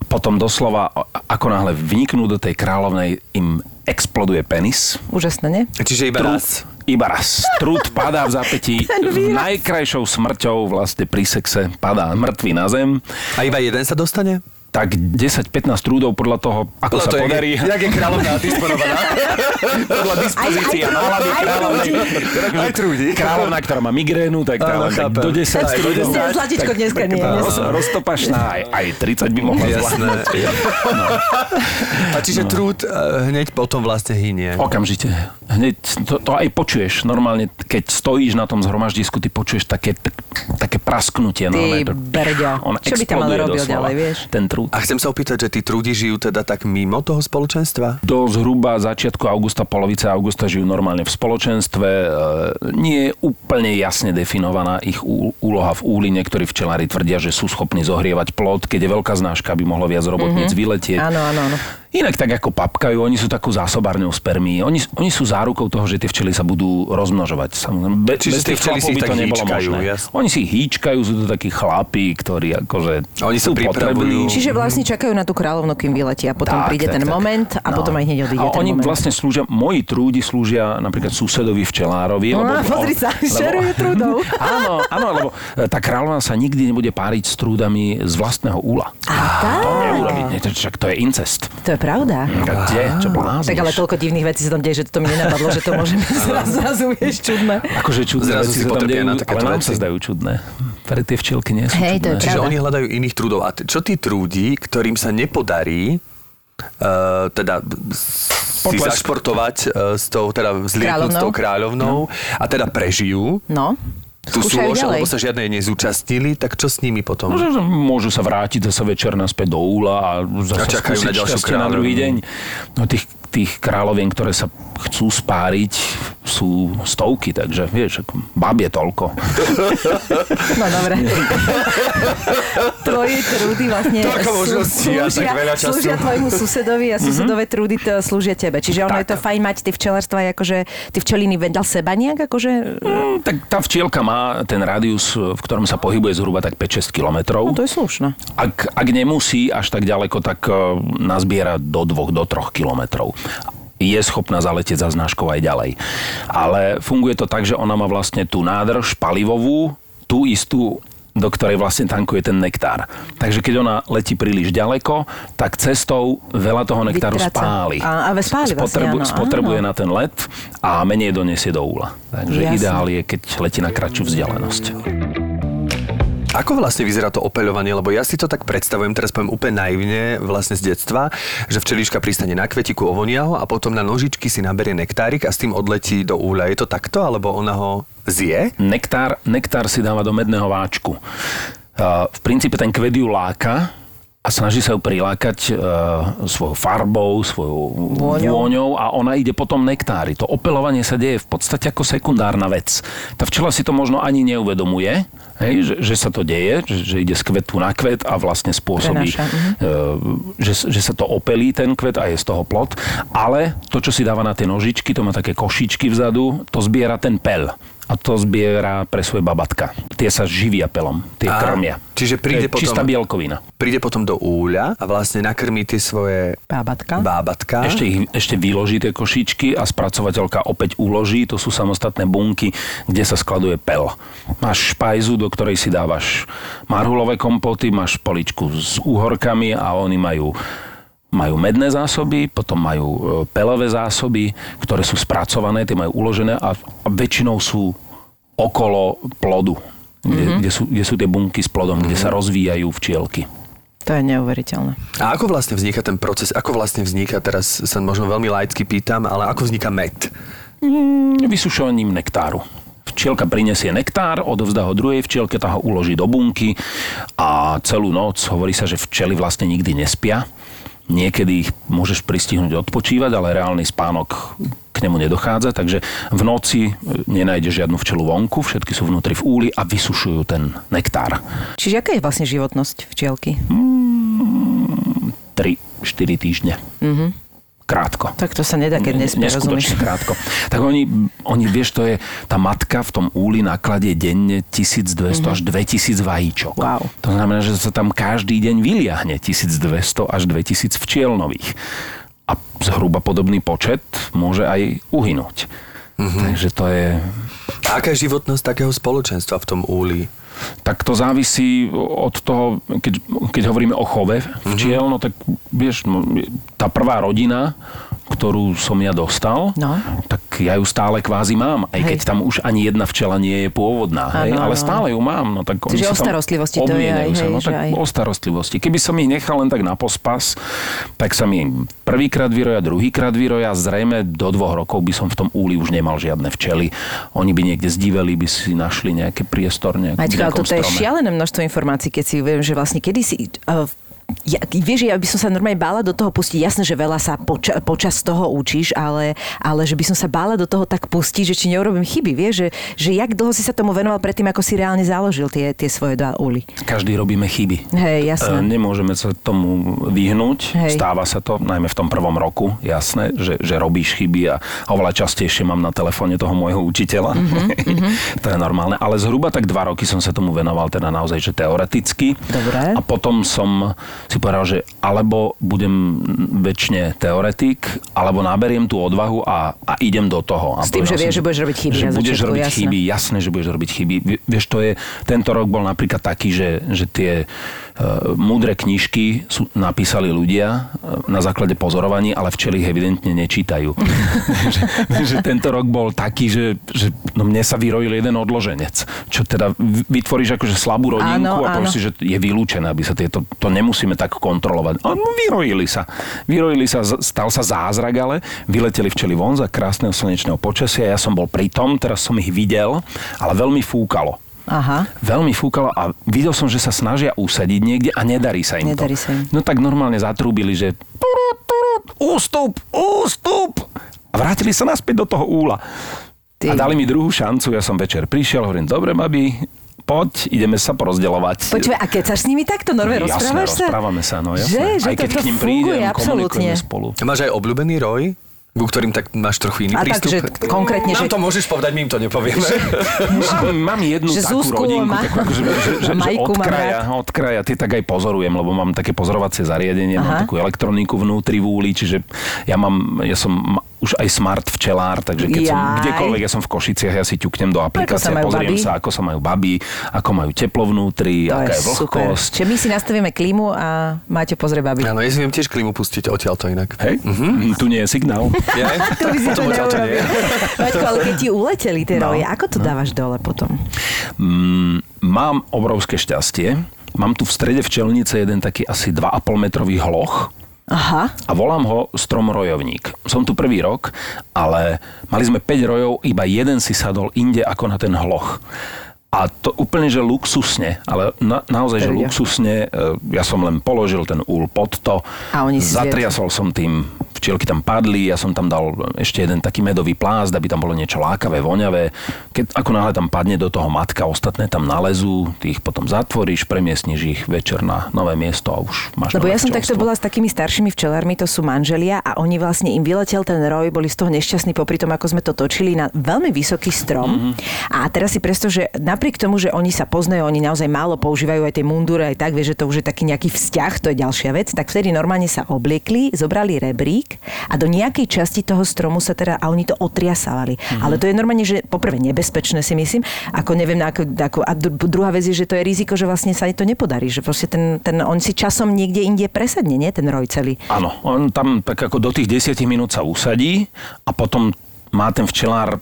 S3: Potom doslova, ako náhle vniknú do tej kráľovnej, im exploduje penis.
S4: Úžasné, nie?
S2: Čiže iba
S3: Trúd-
S2: raz.
S3: Iba raz. Trúd padá v zapätí. Najkrajšou smrťou vlastne pri sexe padá mŕtvý na zem.
S2: A iba jeden sa dostane?
S3: Tak 10-15 trúdov podľa toho, ako sa
S2: to
S3: podarí.
S2: Jak, jak je kráľovná disponovaná?
S3: Podľa dispozície a nálady
S4: aj
S3: kráľovnej.
S2: Aj trúdi.
S3: Kráľovná, ktorá má migrénu, tak tá len tak do 10
S2: Aj do
S3: trúdov.
S2: 10.
S4: Zlatičko dneska nie.
S3: Roz, roztopašná, aj, aj 30 by mohla
S2: Jasné.
S3: zvládnuť.
S2: A čiže trúd eh, hneď potom vlastne hynie.
S3: Okamžite. Hneď to, to aj počuješ. Normálne, keď stojíš na tom zhromaždisku, ty počuješ také, tak, také prasknutie.
S4: Ty brďo. Čo by tam ale robil
S3: doslova,
S4: ďalej, vieš?
S3: Ten trúd.
S2: A chcem sa opýtať, že tí trúdi žijú teda tak mimo toho spoločenstva?
S3: Do zhruba začiatku augusta, polovice augusta žijú normálne v spoločenstve. E, Nie je úplne jasne definovaná ich úloha v úli. Niektorí včelári tvrdia, že sú schopní zohrievať plod. Keď je veľká znáška, by mohlo viac robotníc mm-hmm. vyletieť.
S4: Áno, áno, áno.
S3: Inak tak ako papkajú, oni sú takú zásobárňou spermí. Oni, oni sú zárukou toho, že tie včely sa budú rozmnožovať. Samozrejme, Be,
S2: Čiže
S3: bez tých
S2: včely si
S3: to nebolo
S2: hýčkajú,
S3: možné.
S2: jasne.
S3: Oni si hýčkajú, sú to takí chlapí, ktorí akože
S2: A oni
S3: sú potrební.
S4: Čiže vlastne čakajú na tú kráľovnu, kým vyletia. Potom
S3: Tak,
S4: príde
S3: tak,
S4: ten
S3: tak.
S4: moment a
S3: No.
S4: potom aj hneď odíde
S3: A
S4: ten
S3: oni
S4: moment.
S3: vlastne slúžia, moji trúdi slúžia napríklad susedovi včelárovi.
S4: No,
S3: lebo,
S4: pozri sa, šeruje trúdov.
S3: áno, áno, lebo e, tá kráľovna sa nikdy nebude páriť s trúdami z vlastného úla.
S4: A.
S3: To to, však to je incest.
S4: To je pravda.
S3: A Kde? Čo blázniš?
S4: Tak ale toľko divných vecí sa tam deje, že to mi nenapadlo, že to môže byť zrazu, zrazu vieš, čudné.
S3: Akože čudné
S2: Zrazu
S3: veci
S2: si
S3: sa tam dejú,
S2: na
S3: ale nám sa zdajú čudné. Pre tie včielky nie sú
S4: Hej, to je
S3: čudné.
S2: Čiže
S4: Pravda.
S2: oni hľadajú iných trúdov. A čo tí trúdi, ktorým sa nepodarí uh, teda si zašportovať uh, s tou, teda zlietnúť s tou kráľovnou a teda prežijú
S4: No,
S2: tú
S4: skúšajú
S2: súlož,
S4: ďalej.
S2: alebo sa žiadnej nezúčastnili, tak čo s nimi potom?
S3: No, môžu sa vrátiť zase večer naspäť do úla a zase
S2: A čakajú na ďalšiu
S3: na druhý deň. No tých, tých kráľovien, ktoré sa chcú spáriť, sú stovky, takže vieš, bab je toľko.
S4: No dobre. Tvoje trúdy vlastne
S2: Toľko možností a tak veľa času.
S4: slúžia tvojmu susedovi a susedové trúdy to slúžia tebe. Čiže ono
S3: Tak.
S4: je to fajn mať tie včelárstva, akože tie včeliny vedľa seba nejak, akože...
S3: Mm, tak tá včielka má ten rádius, v ktorom sa pohybuje zhruba tak 5-6 kilometrov.
S4: No to je slušné.
S3: Ak, ak nemusí až tak ďaleko, tak e, nazbiera do 2 do 3 kilometrov. Je schopná zaletieť za znáškou aj ďalej. Ale funguje to tak, že ona má vlastne tú nádrž palivovú, tú istú do ktorej vlastne tankuje ten nektár. Takže keď ona letí príliš ďaleko, tak cestou veľa toho nektáru
S4: Vytráca.
S3: spáli.
S4: A- a spáli vlastne, áno,
S3: spotrebuje
S4: áno.
S3: na ten let a menej donesie do úla. Takže
S4: Jasné.
S3: ideál je, keď letí na kratšiu vzdialenosť.
S2: Ako vlastne vyzerá to opeľovanie? Lebo ja si to tak predstavujem, teraz poviem úplne naivne, vlastne z detstva, že včelička pristane na kvetiku, ovonia ho a potom na nožičky si naberie nektárik a s tým odletí do úľa. Je to takto, alebo ona ho zje?
S3: Nektár, nektár si dáva do medného váčku. V princípe ten kvet ju láka a snaží sa ju prilákať uh, svojou farbou, svojou
S4: Vôňou.
S3: vôňou a ona ide potom nektári. To opelovanie sa deje v podstate ako sekundárna vec. Tá včela si to možno ani neuvedomuje, hej, že, že sa to deje, že, že ide z kvetu na kvet a vlastne spôsobí,
S4: mhm.
S3: uh, že, že sa to opelí ten kvet a je z toho plod. Ale to, čo si dáva na tie nožičky, to má také košičky vzadu, to zbiera ten pel. A to zbiera pre svoje babatka. Tie sa živia pelom, tie
S2: Á,
S3: krmia.
S2: čiže príde
S3: to je čistá
S2: potom-
S3: bielkovina.
S2: Príde potom do úľa a vlastne nakrmí tie svoje
S4: Bábatka.
S2: bábatka.
S3: Ešte, ich, ešte vyloží tie košičky a spracovateľka opäť uloží. To sú samostatné bunky, kde sa skladuje pel. Máš špajzu, do ktorej si dávaš marhulové kompoty, máš poličku s úhorkami a oni majú majú medné zásoby, potom majú e, pelové zásoby, ktoré sú spracované, tie majú uložené a, a väčšinou sú okolo plodu, kde, mm-hmm. kde, sú, kde sú tie bunky s plodom, mm-hmm. kde sa rozvíjajú včielky.
S4: To je neuveriteľné.
S2: A ako vlastne vzniká ten proces? Ako vlastne vzniká, teraz sa možno veľmi laicky pýtam, ale ako vzniká med?
S3: vysušovaním nektáru. Včielka prinesie nektár, odovzdá ho druhej včielke, tá ho uloží do bunky a celú noc hovorí sa, že včely vlastne nikdy nespia. Niekedy ich môžeš pristihnúť odpočívať, ale reálny spánok k nemu nedochádza, takže v noci e, nenájdeš žiadnu včelu vonku, všetky sú vnútri v úli a vysušujú ten nektár.
S4: Čiže aká je vlastne životnosť včielky?
S3: 3-4 týždne. Krátko.
S4: Tak to sa nedá, keď?
S3: Neskutočne krátko. Tak oni, oni, vieš, to je, tá matka v tom úli nakladie denne 1200 mm-hmm. až 2000 vajíčok.
S4: Wow.
S3: To znamená, že sa tam každý deň vyliahne 1200 až 2000 včiel nových. A zhruba podobný počet môže aj uhynúť. Mm-hmm. Takže to je...
S2: Aká je životnosť takého spoločenstva v tom úli?
S3: Tak to závisí od toho, keď, keď hovoríme o chove včiel, mm-hmm. no tak vieš, no, tá prvá rodina, ktorú som ja dostal,
S4: No.
S3: tak ja ju stále kvázi mám, aj
S4: Hej.
S3: keď tam už ani jedna včela nie je pôvodná, hej,
S4: Áno,
S3: ale stále ju mám. No, tak
S4: Čiže o starostlivosti to je aj,
S3: sa,
S4: hej,
S3: no, tak
S4: aj.
S3: o starostlivosti. Keby som ich nechal len tak na pospas, tak sa mi prvýkrát vyroja, druhýkrát vyroja, zrejme do dvoch rokov by som v tom úli už nemal žiadne včely. Oni by niekde zdíveli, by si našli nejaký priestor nejak, v
S4: Maťko, ale toto je
S3: strome.
S4: šialené množstvo informácií, keď si uvedomím, že vlastne kedy si... Uh, ja, vieš, ja by som sa normálne bála do toho pustiť. Jasné, že veľa sa poča, počas toho učíš, ale, ale že by som sa bála do toho tak pustiť, že či neurobím chyby. Vieš, že, že jak dlho si sa tomu venoval predtým, ako si reálne založil tie, tie svoje dva úly.
S3: Každý robíme chyby.
S4: Hej,
S3: E,
S4: jasné.
S3: Nemôžeme sa tomu vyhnúť.
S4: Hej.
S3: Stáva sa to, najmä v tom prvom roku, jasné, že, že robíš chyby a oveľa častejšie mám na telefóne toho môjho učiteľa.
S4: Mhm,
S3: to je normálne. Ale zhruba tak dva roky som sa tomu venoval teda naozaj, že teoreticky.
S4: Dobre.
S3: A potom som si povedal, že alebo budem väčšine teoretik, alebo naberiem tú odvahu a, a idem do toho. A
S4: S tým, že vieš, že budeš robiť chyby
S3: Že budeš
S4: začiatku,
S3: robiť
S4: jasné.
S3: chyby, jasné, že budeš robiť chyby. Vie- Vieš, to je, tento rok bol napríklad taký, že, že tie múdre knižky sú, napísali ľudia uh, na základe pozorovaní, ale včely ich evidentne nečítajú. že, že tento rok bol taký, že, že no mne sa vyrojil jeden odloženec. Čo teda vytvoríš akože slabú rodinku
S4: Áno,
S3: a povieš si, že je vylúčené, aby sa tieto, to nemusíme tak kontrolovať. A no, vyrojili sa. Vyrojili sa, stal sa zázrak, ale vyleteli včeli von za krásneho slnečného počasia. Ja som bol pri tom, teraz som ich videl, ale veľmi fúkalo.
S4: Aha.
S3: Veľmi fúkalo a videl som, že sa snažia usadiť niekde a nedarí sa im
S4: Nedarí
S3: to.
S4: sa im.
S3: No tak normálne zatrúbili, že ústup, ústup. A vrátili sa naspäť do toho úla.
S4: Ty.
S3: A dali mi druhú šancu, ja som večer prišiel, hovorím, dobre, babi, poď, ideme sa porozdeľovať.
S4: Počúvaj, a keď sa s nimi takto, Norve,
S3: Jasné,
S4: rozprávaš sa?
S3: rozprávame sa, no jasné.
S4: Že? Že
S3: Aj keď k ním
S4: funguje,
S3: prídem,
S4: absolútne.
S3: komunikujeme spolu.
S2: Máš aj obľúbený roj? Ku ktorým tak máš trochu iný
S4: A
S2: prístup?
S4: takže konkrétne,
S2: Nám
S4: že-
S2: to môžeš povedať, my im to nepovieme.
S3: Mám, mám jednu
S4: Že
S3: takú
S4: Zuzku
S3: rodinku,
S4: má-
S3: takú, akože, že, že, že
S4: Majku
S3: od
S4: mám
S3: kraja, od kraja, tie tak aj pozorujem, lebo mám také pozorovacie zariadenie,
S4: Aha.
S3: mám takú elektroniku vnútri v úli, čiže ja mám, ja som ma- už aj smart včelár, takže keď som
S4: Jaj.
S3: kdekoľvek, ja som v Košiciach, ja si ťuknem do aplikácie,
S4: sa majú
S3: pozriem
S4: baby?
S3: sa, ako sa majú baby, ako majú teplo vnútri,
S4: To
S3: aká
S4: je
S3: je vlhkosť.
S4: Čiže my si nastavíme klímu a máte pozrie babi.
S2: Áno, ja si viem tiež klimu pustiť odtiaľ to inak.
S3: Hej? Mm-hmm. Tu nie je signál.
S2: Je?
S4: To by si to
S2: Potom odtiaľ to nie je.
S4: neurobil. Maťko, ale keď ti uleteli tie
S3: No,
S4: roje, ako to dávaš dole potom?
S3: Mm, mám obrovské šťastie. Mám tu v strede včelnice jeden taký asi 2,5 metrový hloch,
S4: Aha.
S3: a volám ho stromrojovník. Som tu prvý rok, ale mali sme 5 rojov, iba jeden si sadol inde ako na ten hloch. A to úplne, že luxusne, ale na, naozaj, že
S4: Vedia.
S3: luxusne, e, ja som len položil ten úl pod to,
S4: A oni
S3: zatriasol som tým, včielky tam padli, ja som tam dal ešte jeden taký medový plázd, aby tam bolo niečo lákavé, voňavé. Keď ako náhle tam padne do toho matka, ostatné tam nalezú, ty ich potom zatvoríš, premiestniš ich večer na nové miesto a už máš
S4: Lebo ja som takto bola s takými staršími včelármi, to sú manželia a oni vlastne im vyletel ten roj, boli z toho nešťastní popri tom, ako sme to točili na veľmi vysoký strom.
S3: Mhm.
S4: A teraz si predstav, že napriek tomu, že oni sa poznajú, oni naozaj málo používajú aj tie mundúre, aj tak, vieš, že to už je taký nejaký vzťah, to je ďalšia vec, tak vtedy normálne sa obliekli, zobrali rebrík a do nejakej časti toho stromu sa teda, a oni to otriasávali.
S3: Mhm.
S4: Ale to je normálne, že poprvé nebezpečné si myslím, ako neviem, na ako, ako, a dru- druhá vec je, že to je riziko, že vlastne sa to nepodarí, že proste ten, ten, on si časom niekde inde presadne, nie ten roj celý.
S3: Áno, on tam tak ako do tých 10 minút sa usadí a potom má ten včelár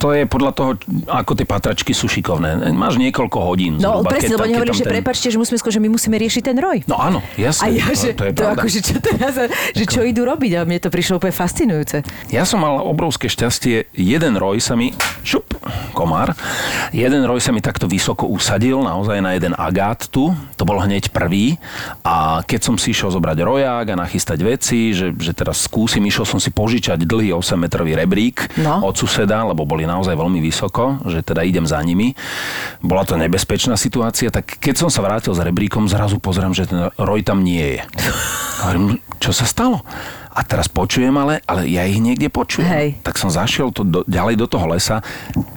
S3: to je podľa toho, ako tie patračky sú šikovné. Máš niekoľko hodín.
S4: No
S3: zhruba,
S4: presne, lebo
S3: tam
S4: že
S3: ten-
S4: prepačte, že musíme skôr, že my musíme riešiť ten roj.
S3: No áno,
S4: A
S3: jasne.
S4: ja, že
S3: to, to je
S4: to akože čo teraz, že čo idú robiť a mne to prišlo úplne fascinujúce.
S3: Ja som mal obrovské šťastie. Jeden roj sa mi, šup, komár, jeden roj sa mi takto vysoko usadil, naozaj na jeden agát tu. To bol hneď prvý. A keď som si išiel zobrať roják a nachystať veci, že, že teraz skúsim, išiel som si požičať dlhý 8-metrový rebrík
S4: No.
S3: od suseda, lebo boli naozaj veľmi vysoko, že teda idem za nimi. Bola to nebezpečná situácia, tak keď som sa vrátil s rebríkom, zrazu pozerám, že ten roj tam nie je. A hovorím, čo sa stalo? A teraz počujem ale, ale ja ich niekde počujem.
S4: Hej.
S3: Tak som zašiel to do, ďalej do toho lesa.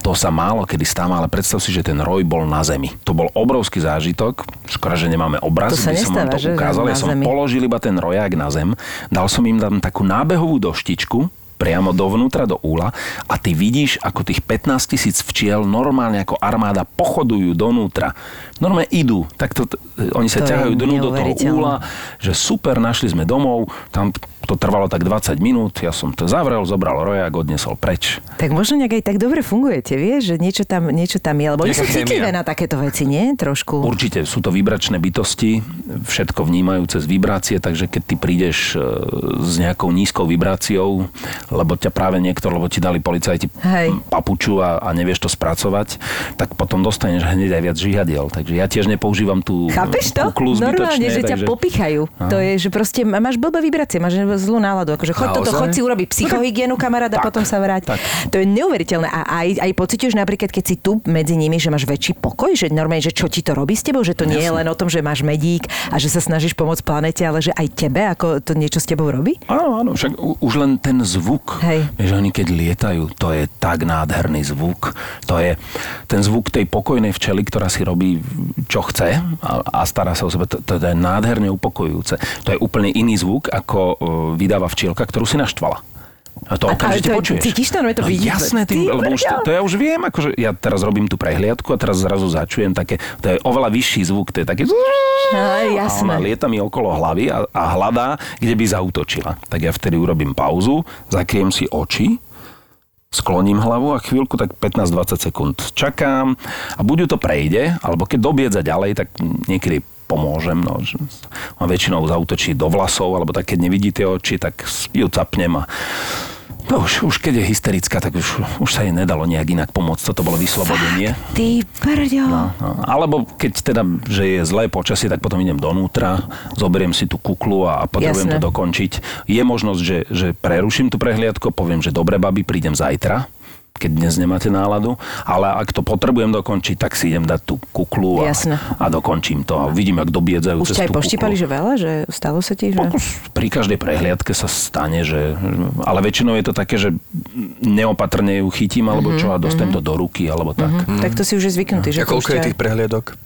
S3: To sa málo kedy stáva, ale predstav si, že ten roj bol na zemi. To bol obrovský zážitok. Škoda, že nemáme obraz,
S4: To
S3: by som vám to ukázal. Ja som
S4: zemi.
S3: položil iba ten rojak na zem. Dal som im tam takú nábehovú doštičku, priamo dovnútra do úla a ty vidíš, ako tých 15 tisíc včiel normálne ako armáda pochodujú donútra. Normálne idú. Tak to, oni sa
S4: To
S3: ťahajú donú do toho úla, že super, našli sme domov, tam to trvalo tak 20 minút, ja som to zavrel, zobral rojak, odnesol preč.
S4: Tak možno nejak aj tak dobre fungujete, vieš, že niečo tam, niečo tam je, lebo sú citlivé na takéto veci, nie? Trošku.
S3: Určite sú to vibračné bytosti, všetko vnímajú cez vibrácie, takže keď ty prídeš e, s nejakou nízkou vibráciou, lebo ťa práve niekto, lebo ti dali policajti
S4: Hej.
S3: papuču a, a nevieš to spracovať, tak potom dostaneš hneď aj viac žihadiel. Takže ja tiež nepoužívam tú
S4: Chápeš to? Normálne, že ťa
S3: takže...
S4: popichajú. To je, že proste máš blbé vibrácie, máš zlú náladu. Akože choď toto, choď si urobiť psychohygienu, kamarát, a
S3: Tak,
S4: potom sa vráť.
S3: tak.
S4: To je neuveriteľné. A aj, aj pociťuješ napríklad, keď si tu medzi nimi, že máš väčší pokoj, že normálne, že čo ti to robí s tebou, že to nie je len o tom, že máš medík a že sa snažíš pomôcť planete, ale že aj tebe, ako to niečo s tebou robí?
S3: Áno, áno, však už len ten zvuk,
S4: Hej.
S3: vieš, oni keď lietajú, to je tak nádherný zvuk. To je ten zvuk tej pokojnej včely, ktorá si robí čo chce a, a stará sa o sebe, to, to je nádherne upokojujúce. To je úplne iný zvuk, ako vydáva včielka, ktorú si naštvala. A to okamžite
S4: to
S3: počuješ.
S4: cítiš to, no je to
S3: no. Jasné, ty,
S4: Ty
S3: lebo už to, to, ja už viem, akože ja teraz robím tú prehliadku a teraz zrazu začujem také, to je oveľa vyšší zvuk, to je také...
S4: Aj,
S3: A ona
S4: jasné.
S3: lieta mi okolo hlavy a, a hľadá, kde by zautočila. Tak ja vtedy urobím pauzu, zakriem si oči, skloním hlavu a chvíľku, tak 15-20 sekúnd čakám a buď to prejde, alebo keď dobiedza ďalej, tak niekedy pomôžem. No, on väčšinou zautočí do vlasov, alebo tak keď nevidí tie oči, tak ju capnem a no, už, už keď je hysterická, tak už, už sa jej nedalo nejak inak pomôcť. Toto bolo vyslobodenie.
S4: Ty brďo.
S3: No, alebo keď teda, že je zlé počasie, tak potom idem donútra, zoberiem si tú kuklu a, potrebujem
S4: Jasné.
S3: to dokončiť. Je možnosť, že, že preruším tú prehliadku, poviem, že dobre, babi, prídem zajtra, keď dnes nemáte náladu, ale ak to potrebujem dokončiť, tak si idem dať tú kuklu a, a dokončím to a vidím, ak dobiedzajú
S4: Už
S3: cez
S4: aj
S3: tú
S4: poštípali,
S3: kuklu.
S4: že veľa? Že stalo sa ti, že...
S3: Pri každej prehliadke sa stane, že... Ale väčšinou je to také, že neopatrne ju chytím, alebo čo, a dostanem to do ruky, alebo tak.
S4: Mhm. Tak to si už je zvyknutý, že
S2: A koľko je tých prehliadok?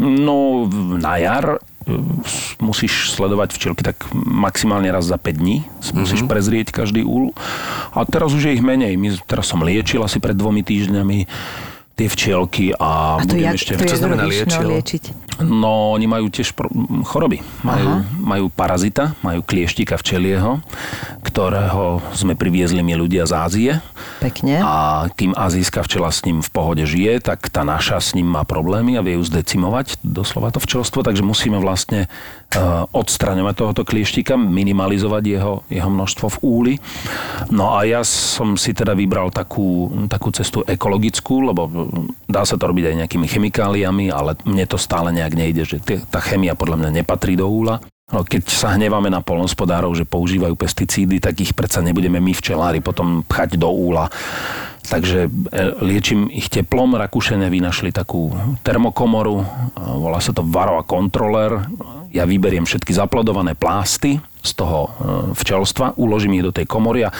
S3: No, na jar musíš sledovať včielky tak maximálne raz za 5 dní. Musíš prezrieť každý úl. A teraz už je ich menej. My, teraz som liečil asi pred dvomi týždňami tie včielky a,
S4: A to,
S3: budem
S4: jak,
S3: ešte...
S4: to
S2: Čo znamená?
S4: No, liečiť?
S3: No, oni majú tiež pro- choroby. Majú, majú parazita, majú klieštika včelieho, ktorého sme priviezli my ľudia z Ázie.
S4: Pekne.
S3: A kým azijská včela s ním v pohode žije, tak tá naša s ním má problémy a vie ju zdecimovať, doslova to včelstvo, takže musíme vlastne uh, odstraňovať tohoto klieštika, minimalizovať jeho, jeho množstvo v úli. No a ja som si teda vybral takú, takú cestu ekologickú, lebo dá sa to robiť aj nejakými chemikáliami, ale mne to stále nejak nejde, že tá chemia podľa mňa nepatrí do úla. No, keď sa hnevame na polnospodárov, že používajú pesticídy, tak ich predsa nebudeme my včelári potom pchať do úla. Takže e, liečím ich teplom. Rakúšania vynašli takú termokomoru, volá sa to Varroa Controller. Ja vyberiem všetky zaplodované plásty z toho e, včelstva, uložím ich do tej komory a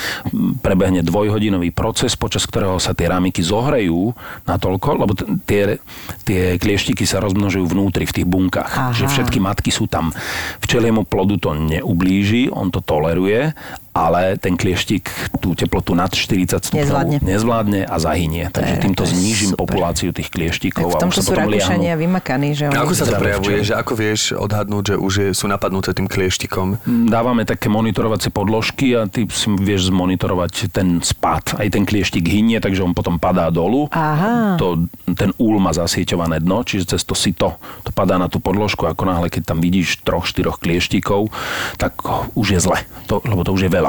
S3: prebehne dvojhodinový proces, počas ktorého sa tie rámiky zohrejú natoľko, lebo tie, tie klieštiky sa rozmnožujú vnútri v tých bunkách.
S4: Aha.
S3: Že všetky matky sú tam. Včeliemu plodu to neublíži, on to toleruje, ale ten klieštik tú teplotu nad 40 stupňov
S4: Nezvládne.
S3: nezvládne a zahynie. Takže
S4: je-
S3: týmto znížim
S4: super.
S3: populáciu tých
S4: Tak
S3: klieštikov
S4: v
S3: a už
S4: tomto sú Rakúšania vymakaní, že oni...
S2: ako sa to prejavuje? Že ako vieš odhadnúť, že už je, sú napadnuté tým klieštikom?
S3: Dávame také monitorovacie podložky a ty si vieš zmonitorovať ten spad. Aj ten klieštik hynie, takže on potom padá dolu.
S4: Aha.
S3: To, ten úl má zasieťované dno, čiže cez to sito to padá na tú podložku. Ako náhle, keď tam vidíš troch, štyroch klieštikov, tak už je zle, to, lebo to už je veľa.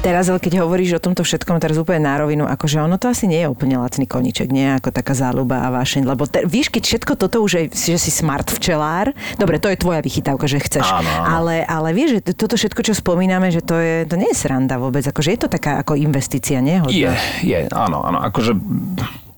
S4: Teraz, ale keď hovoríš o tomto všetkom, teraz úplne na rovinu, akože ono to asi nie je úplne lacný koniček, nie ako taká záľuba a vášeň, lebo te, víš, keď všetko toto už je, že si smart včelár, dobre, to je tvoja vychytávka, že chceš,
S3: Áno, áno.
S4: Ale, ale vieš, že to- toto všetko, čo spomíname, že to, je, to nie je sranda vôbec, akože je to taká ako investícia, nie?
S3: Je, je, áno, áno. Akože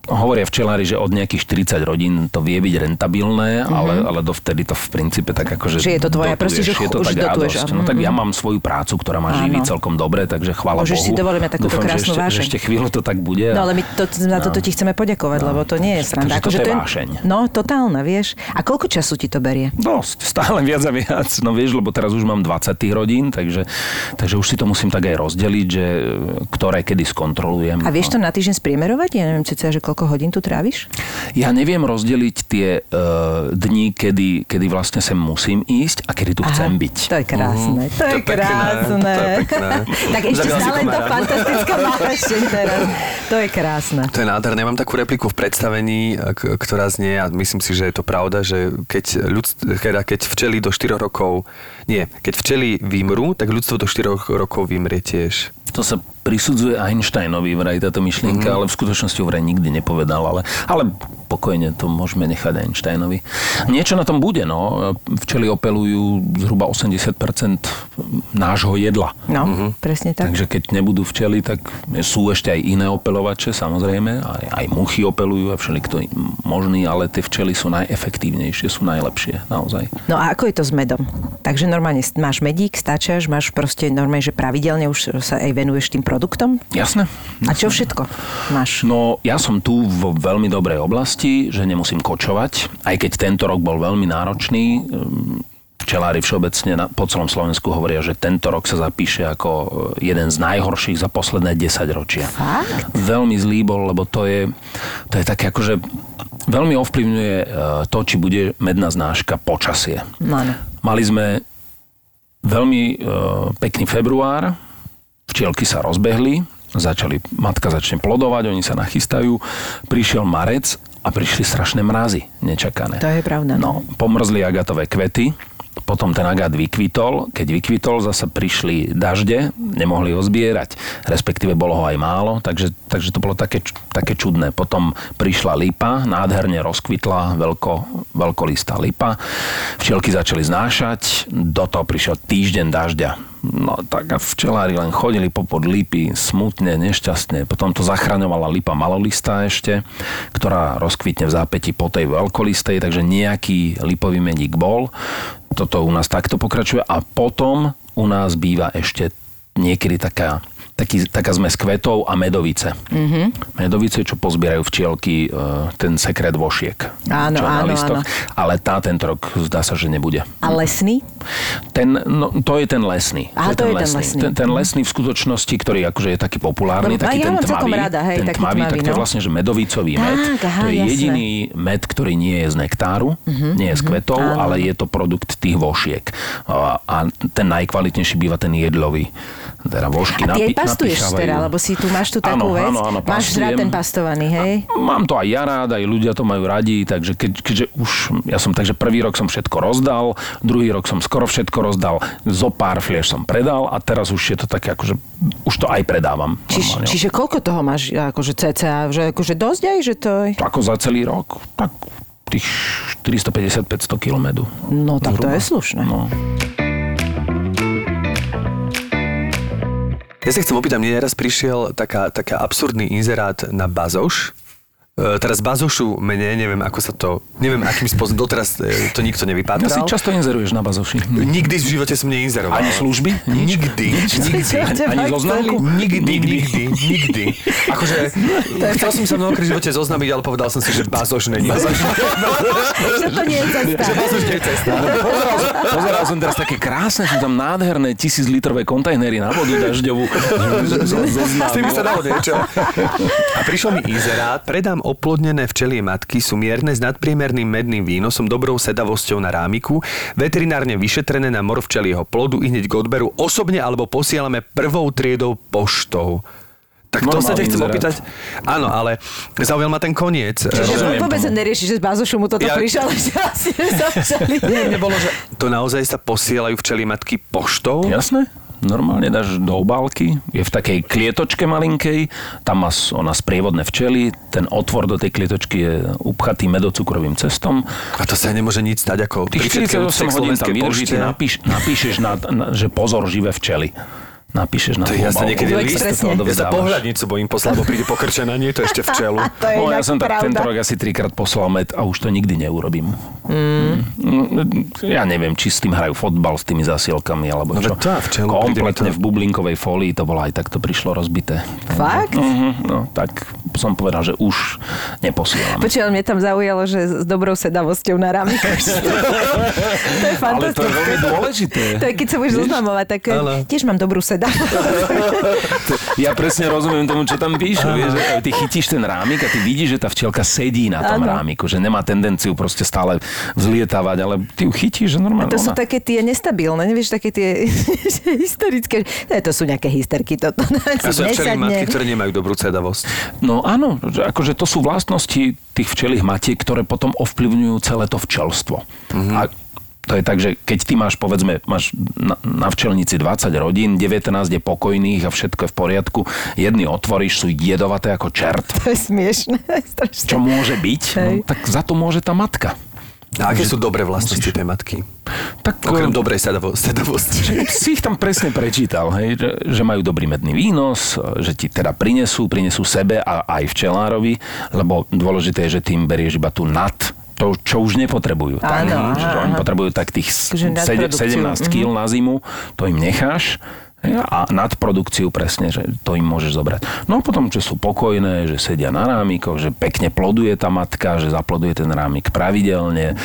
S3: hovoria včelári, že od nejakých 40 rodín to vie byť rentabilné, ale, ale dovtedy to v princípe tak akože...
S4: Že je to tvoja, proste, že
S3: je to tak
S4: dotuješ,
S3: radosť. No tak ja mám svoju prácu, ktorá ma živí
S4: Áno.
S3: celkom dobre, takže chvála
S4: Môžeš
S3: Bohu.
S4: si dovoliť mať takúto
S3: Dúfam,
S4: krásnu
S3: že ešte,
S4: vášeň.
S3: že ešte chvíľu to tak bude.
S4: No ale my to, na toto ti chceme poďakovať, lebo to nie je sranda.
S3: Takže je
S4: to
S3: vášeň.
S4: No, totálna, vieš. A koľko času ti to berie?
S3: Dosť, stále viac a viac. No vieš, lebo teraz už mám 20 tých rodín, takže, takže už si to musím tak aj rozdeliť, že ktoré kedy skontrolujem.
S4: A vieš to na týždeň spriemerovať? Ja neviem, cca, že koľko hodín tu tráviš?
S3: Ja neviem rozdeliť tie uh, dni, kedy, kedy vlastne sem musím ísť a kedy tu chcem byť.
S4: To je krásne. To je
S2: pekné,
S4: krásne.
S2: to je pekné.
S4: tak ešte stále to
S2: komára.
S4: fantastická vášeň teraz. To je krásne.
S2: To je nádherné. Mám takú repliku v predstavení, k- ktorá znie, a myslím si, že je to pravda, že keď, ľudst- teda keď včeli do 4 rokov, nie, keď včeli vymrú, tak ľudstvo do 4 rokov vymrie tiež.
S3: To sa prisudzuje Einsteinovi vraj táto myšlienka, mm-hmm. ale v skutočnosti ho vraj nikdy nepovedal, ale, ale pokojne to môžeme nechať Einsteinovi. Niečo na tom bude, no. Včely opelujú zhruba 80% nášho jedla.
S4: No, presne tak.
S3: Takže keď nebudú včely, tak sú ešte aj iné opelovače, samozrejme. Aj, aj muchy opelujú a všelikto možný, ale tie včely sú najefektívnejšie, sú najlepšie, naozaj.
S4: No a ako je to s medom? Takže normálne máš medík, stačaš, máš proste normálne, že pravidelne už sa aj venuješ tým produktom?
S3: Jasné.
S4: A čo všetko máš?
S3: No, ja som tu vo veľmi dobrej oblasti, že nemusím kočovať, aj keď tento rok bol veľmi náročný. Ehm, Včelári všeobecne na, po celom Slovensku hovoria, že tento rok sa zapíše ako e, jeden z najhorších za posledné 10 ročia.
S4: Fakt?
S3: Veľmi zlý bol, lebo to je, to je také akože veľmi ovplyvňuje e, to, či bude medná znáška počasie.
S4: No.
S3: Mali sme veľmi e, pekný február, včielky sa rozbehli, začali, matka začne plodovať, oni sa nachystajú, prišiel marec a prišli strašné mrazy, nečakané.
S4: To je pravda.
S3: No, pomrzli agatové kvety, potom ten agát vykvitol, keď vykvitol, zase prišli dažde, nemohli ho zbierať, respektíve bolo ho aj málo, takže, takže to bolo také, také čudné. Potom prišla lipa, nádherne rozkvitla veľko, veľkolistá lipa, včielky začali znášať, do toho prišiel týždeň dažďa. No tak a včelári len chodili popod lipy, smutne, nešťastne. Potom to zachraňovala lipa malolistá ešte, ktorá rozkvitne v zápäti po tej veľkolistej, takže nejaký lipový medík bol. Toto u nás takto pokračuje a potom u nás býva ešte niekedy taká taký, taká zmes kvetov a medovice.
S4: Mhm.
S3: Mm-hmm. Medovice, čo pozbierajú včielky, e, ten sekret vošiek.
S4: Áno,
S3: čo je
S4: áno,
S3: listoch.
S4: áno.
S3: Ale tá tento rok zdá sa, že nebude.
S4: A lesný?
S3: Ten, no, to je ten lesný.
S4: Aha, to je ten lesný.
S3: Ten, ten lesný v skutočnosti, ktorý akože je taký populárny,
S4: Lebo
S3: taký
S4: ja
S3: ten tmavý.
S4: rada, hej,
S3: ten
S4: taký
S3: tmavý, tak
S4: tmavý,
S3: to je
S4: no.
S3: vlastne, že medovicový
S4: Tak,
S3: med.
S4: aha,
S3: to je
S4: jasné.
S3: jediný med, ktorý nie je z nektáru, nie je z kvetov,
S4: áno.
S3: ale je to produkt tých vošiek. A, a ten najkvalitnejší býva ten jedlový. Teda vošky
S4: A
S3: napi-
S4: pastuješ teda, lebo si tu máš tu takú
S3: Áno,
S4: vec.
S3: áno, áno,
S4: máš rád ten pastovaný, hej?
S3: Mám to aj ja rád, aj ľudia to majú radi, takže keď, keďže už, ja som takže prvý rok som všetko rozdal, druhý rok som skoro všetko rozdal, zo pár flieš som predal a teraz už je to také akože, už to aj predávam. Normálne.
S4: čiže koľko toho máš, akože cca, že akože dosť aj, že to je...
S3: Ako za celý rok, tak tých 450-500 km.
S4: No tak to je slušné.
S3: No.
S2: Ja sa chcem opýtať, mne raz prišiel taká, taká absurdný inzerát na Bazoš. E, teraz Bazošu mene, neviem ako sa to, neviem akým spôsobom, doteraz e, to nikto
S3: Ja si
S2: nevypátral.
S3: často inzeruješ na bazoši.
S2: Nikdy v živote som neinzeroval.
S3: Ani služby? Nič?
S2: Nikdy. Nikdy.
S3: Ani zo známku?
S2: Nikdy, nikdy, nikdy. Akože, chcel som sa mnou v živote zoznamiť, ale povedal som si, že Bazoš není. Bazoš,
S4: Že to nie je cesta.
S2: že Bazoš nie je cesta.
S3: Pozeral, som- pozeral som teraz také krásne, sú tam nádherné tisíc litrové kontajnery na vodu dažďovú.
S2: S tými sa dalo niečo. A prišiel mi inzerát, predám oplodnené včelie matky, sú mierne s nadpriemerným medným výnosom, dobrou sedavosťou na rámiku, veterinárne vyšetrené na mor včelieho plodu i hneď k odberu osobne alebo posielame prvou triedou poštou. Tak to sa ťa chcem
S3: inzerát.
S2: opýtať. Áno, ale zaujal ma ten koniec.
S4: Čiže
S3: Rozumiem
S4: vôbec nerieši, že z Bazošu mu toto
S2: Ja-
S4: prišlo, že asi začali.
S2: Nie, nebolo, že to naozaj sa posielajú včelie matky poštou?
S3: Jasné. Normálne dáš do obálky, je v takej klietočke malinkej, tam má ona sprievodné včely, ten otvor do tej klietočky je upchatý medocukrovým cestom.
S2: A to sa nemôže nič stať ako
S3: Tých
S2: pri všetkej
S3: 48
S2: úcte k
S3: hodín tam vydrží, napíš, napíšeš, na, na, že pozor živé včely. Napíšeš na
S2: To ja sa niekedy ja sa pohľadnicu bojím poslať, lebo príde pokrčená, nie je to ešte včelu.
S4: To je
S3: No, ja som tak
S4: pravda.
S3: tento rok asi trikrát poslal med a už to nikdy neurobím. Mm. Ja neviem, či s tým hrajú fotbal, s tými zasielkami, alebo
S2: No
S3: čo.
S2: a včelu,
S3: Kompletne
S2: to-
S3: v bublinkovej folii to bolo aj takto prišlo rozbité.
S4: Fakt?
S3: Mhm, no, tak som povedal, že už neposielam.
S4: Počujem, mne tam zaujalo, že s dobrou sedavosťou na rámik. to je
S3: Ale to je
S4: fantastické.
S3: veľmi dôležité.
S4: To je, keď sa budeš zoznamovať, tak
S2: Áno.
S4: tiež mám dobrú sedavosť.
S3: Ja presne rozumiem tomu, čo tam píšu. Vieš, že ty chytíš ten rámik a ty vidíš, že tá včielka sedí na tom
S4: Áno.
S3: rámiku, že nemá tendenciu proste stále vzlietávať, ale ty ju chytíš, že normálne.
S4: To sú
S3: ona-
S4: také tie nestabilné, nevieš, také tie že hysterické. Ne, to sú nejaké hysterky, to, to, to
S2: A sú
S4: nesadne.
S2: matky, ktoré nemajú dobrú cedavosť.
S3: No áno, že akože to sú vlastnosti tých včelých matiek, ktoré potom ovplyvňujú celé to včelstvo.
S2: Mhm.
S3: A to je tak, že keď ty máš, povedzme, máš na, na včelnici 20 rodín, 19 je pokojných a všetko je v poriadku, jedny otvoríš, sú jedovaté ako čert.
S4: To je smiešné. strašne.
S3: Čo môže byť?
S4: Hej.
S3: No, tak za to môže tá matka.
S2: A aké sú dobré vlastnosti tej matky?
S3: Tak,
S2: Okrem
S3: eh,
S2: dobrej sedavosti.
S3: si ich tam presne prečítal, hej, že, že majú dobrý medný výnos, že ti teda prinesú, prinesú sebe a aj včelárovi, lebo dôležité je, že tým berieš iba tú nad to, čo už nepotrebujú. tak,
S4: Áno,
S3: že
S4: aha,
S3: oni potrebujú tak tých
S4: Takže
S3: sed-
S4: nadprodukciu,
S3: 17 kg na zimu, to im necháš a nadprodukciu presne, že to im môžeš zobrať. No a potom, že sú pokojné, že sedia na rámikoch, že pekne ploduje tá matka, že zaploduje ten rámik pravidelne.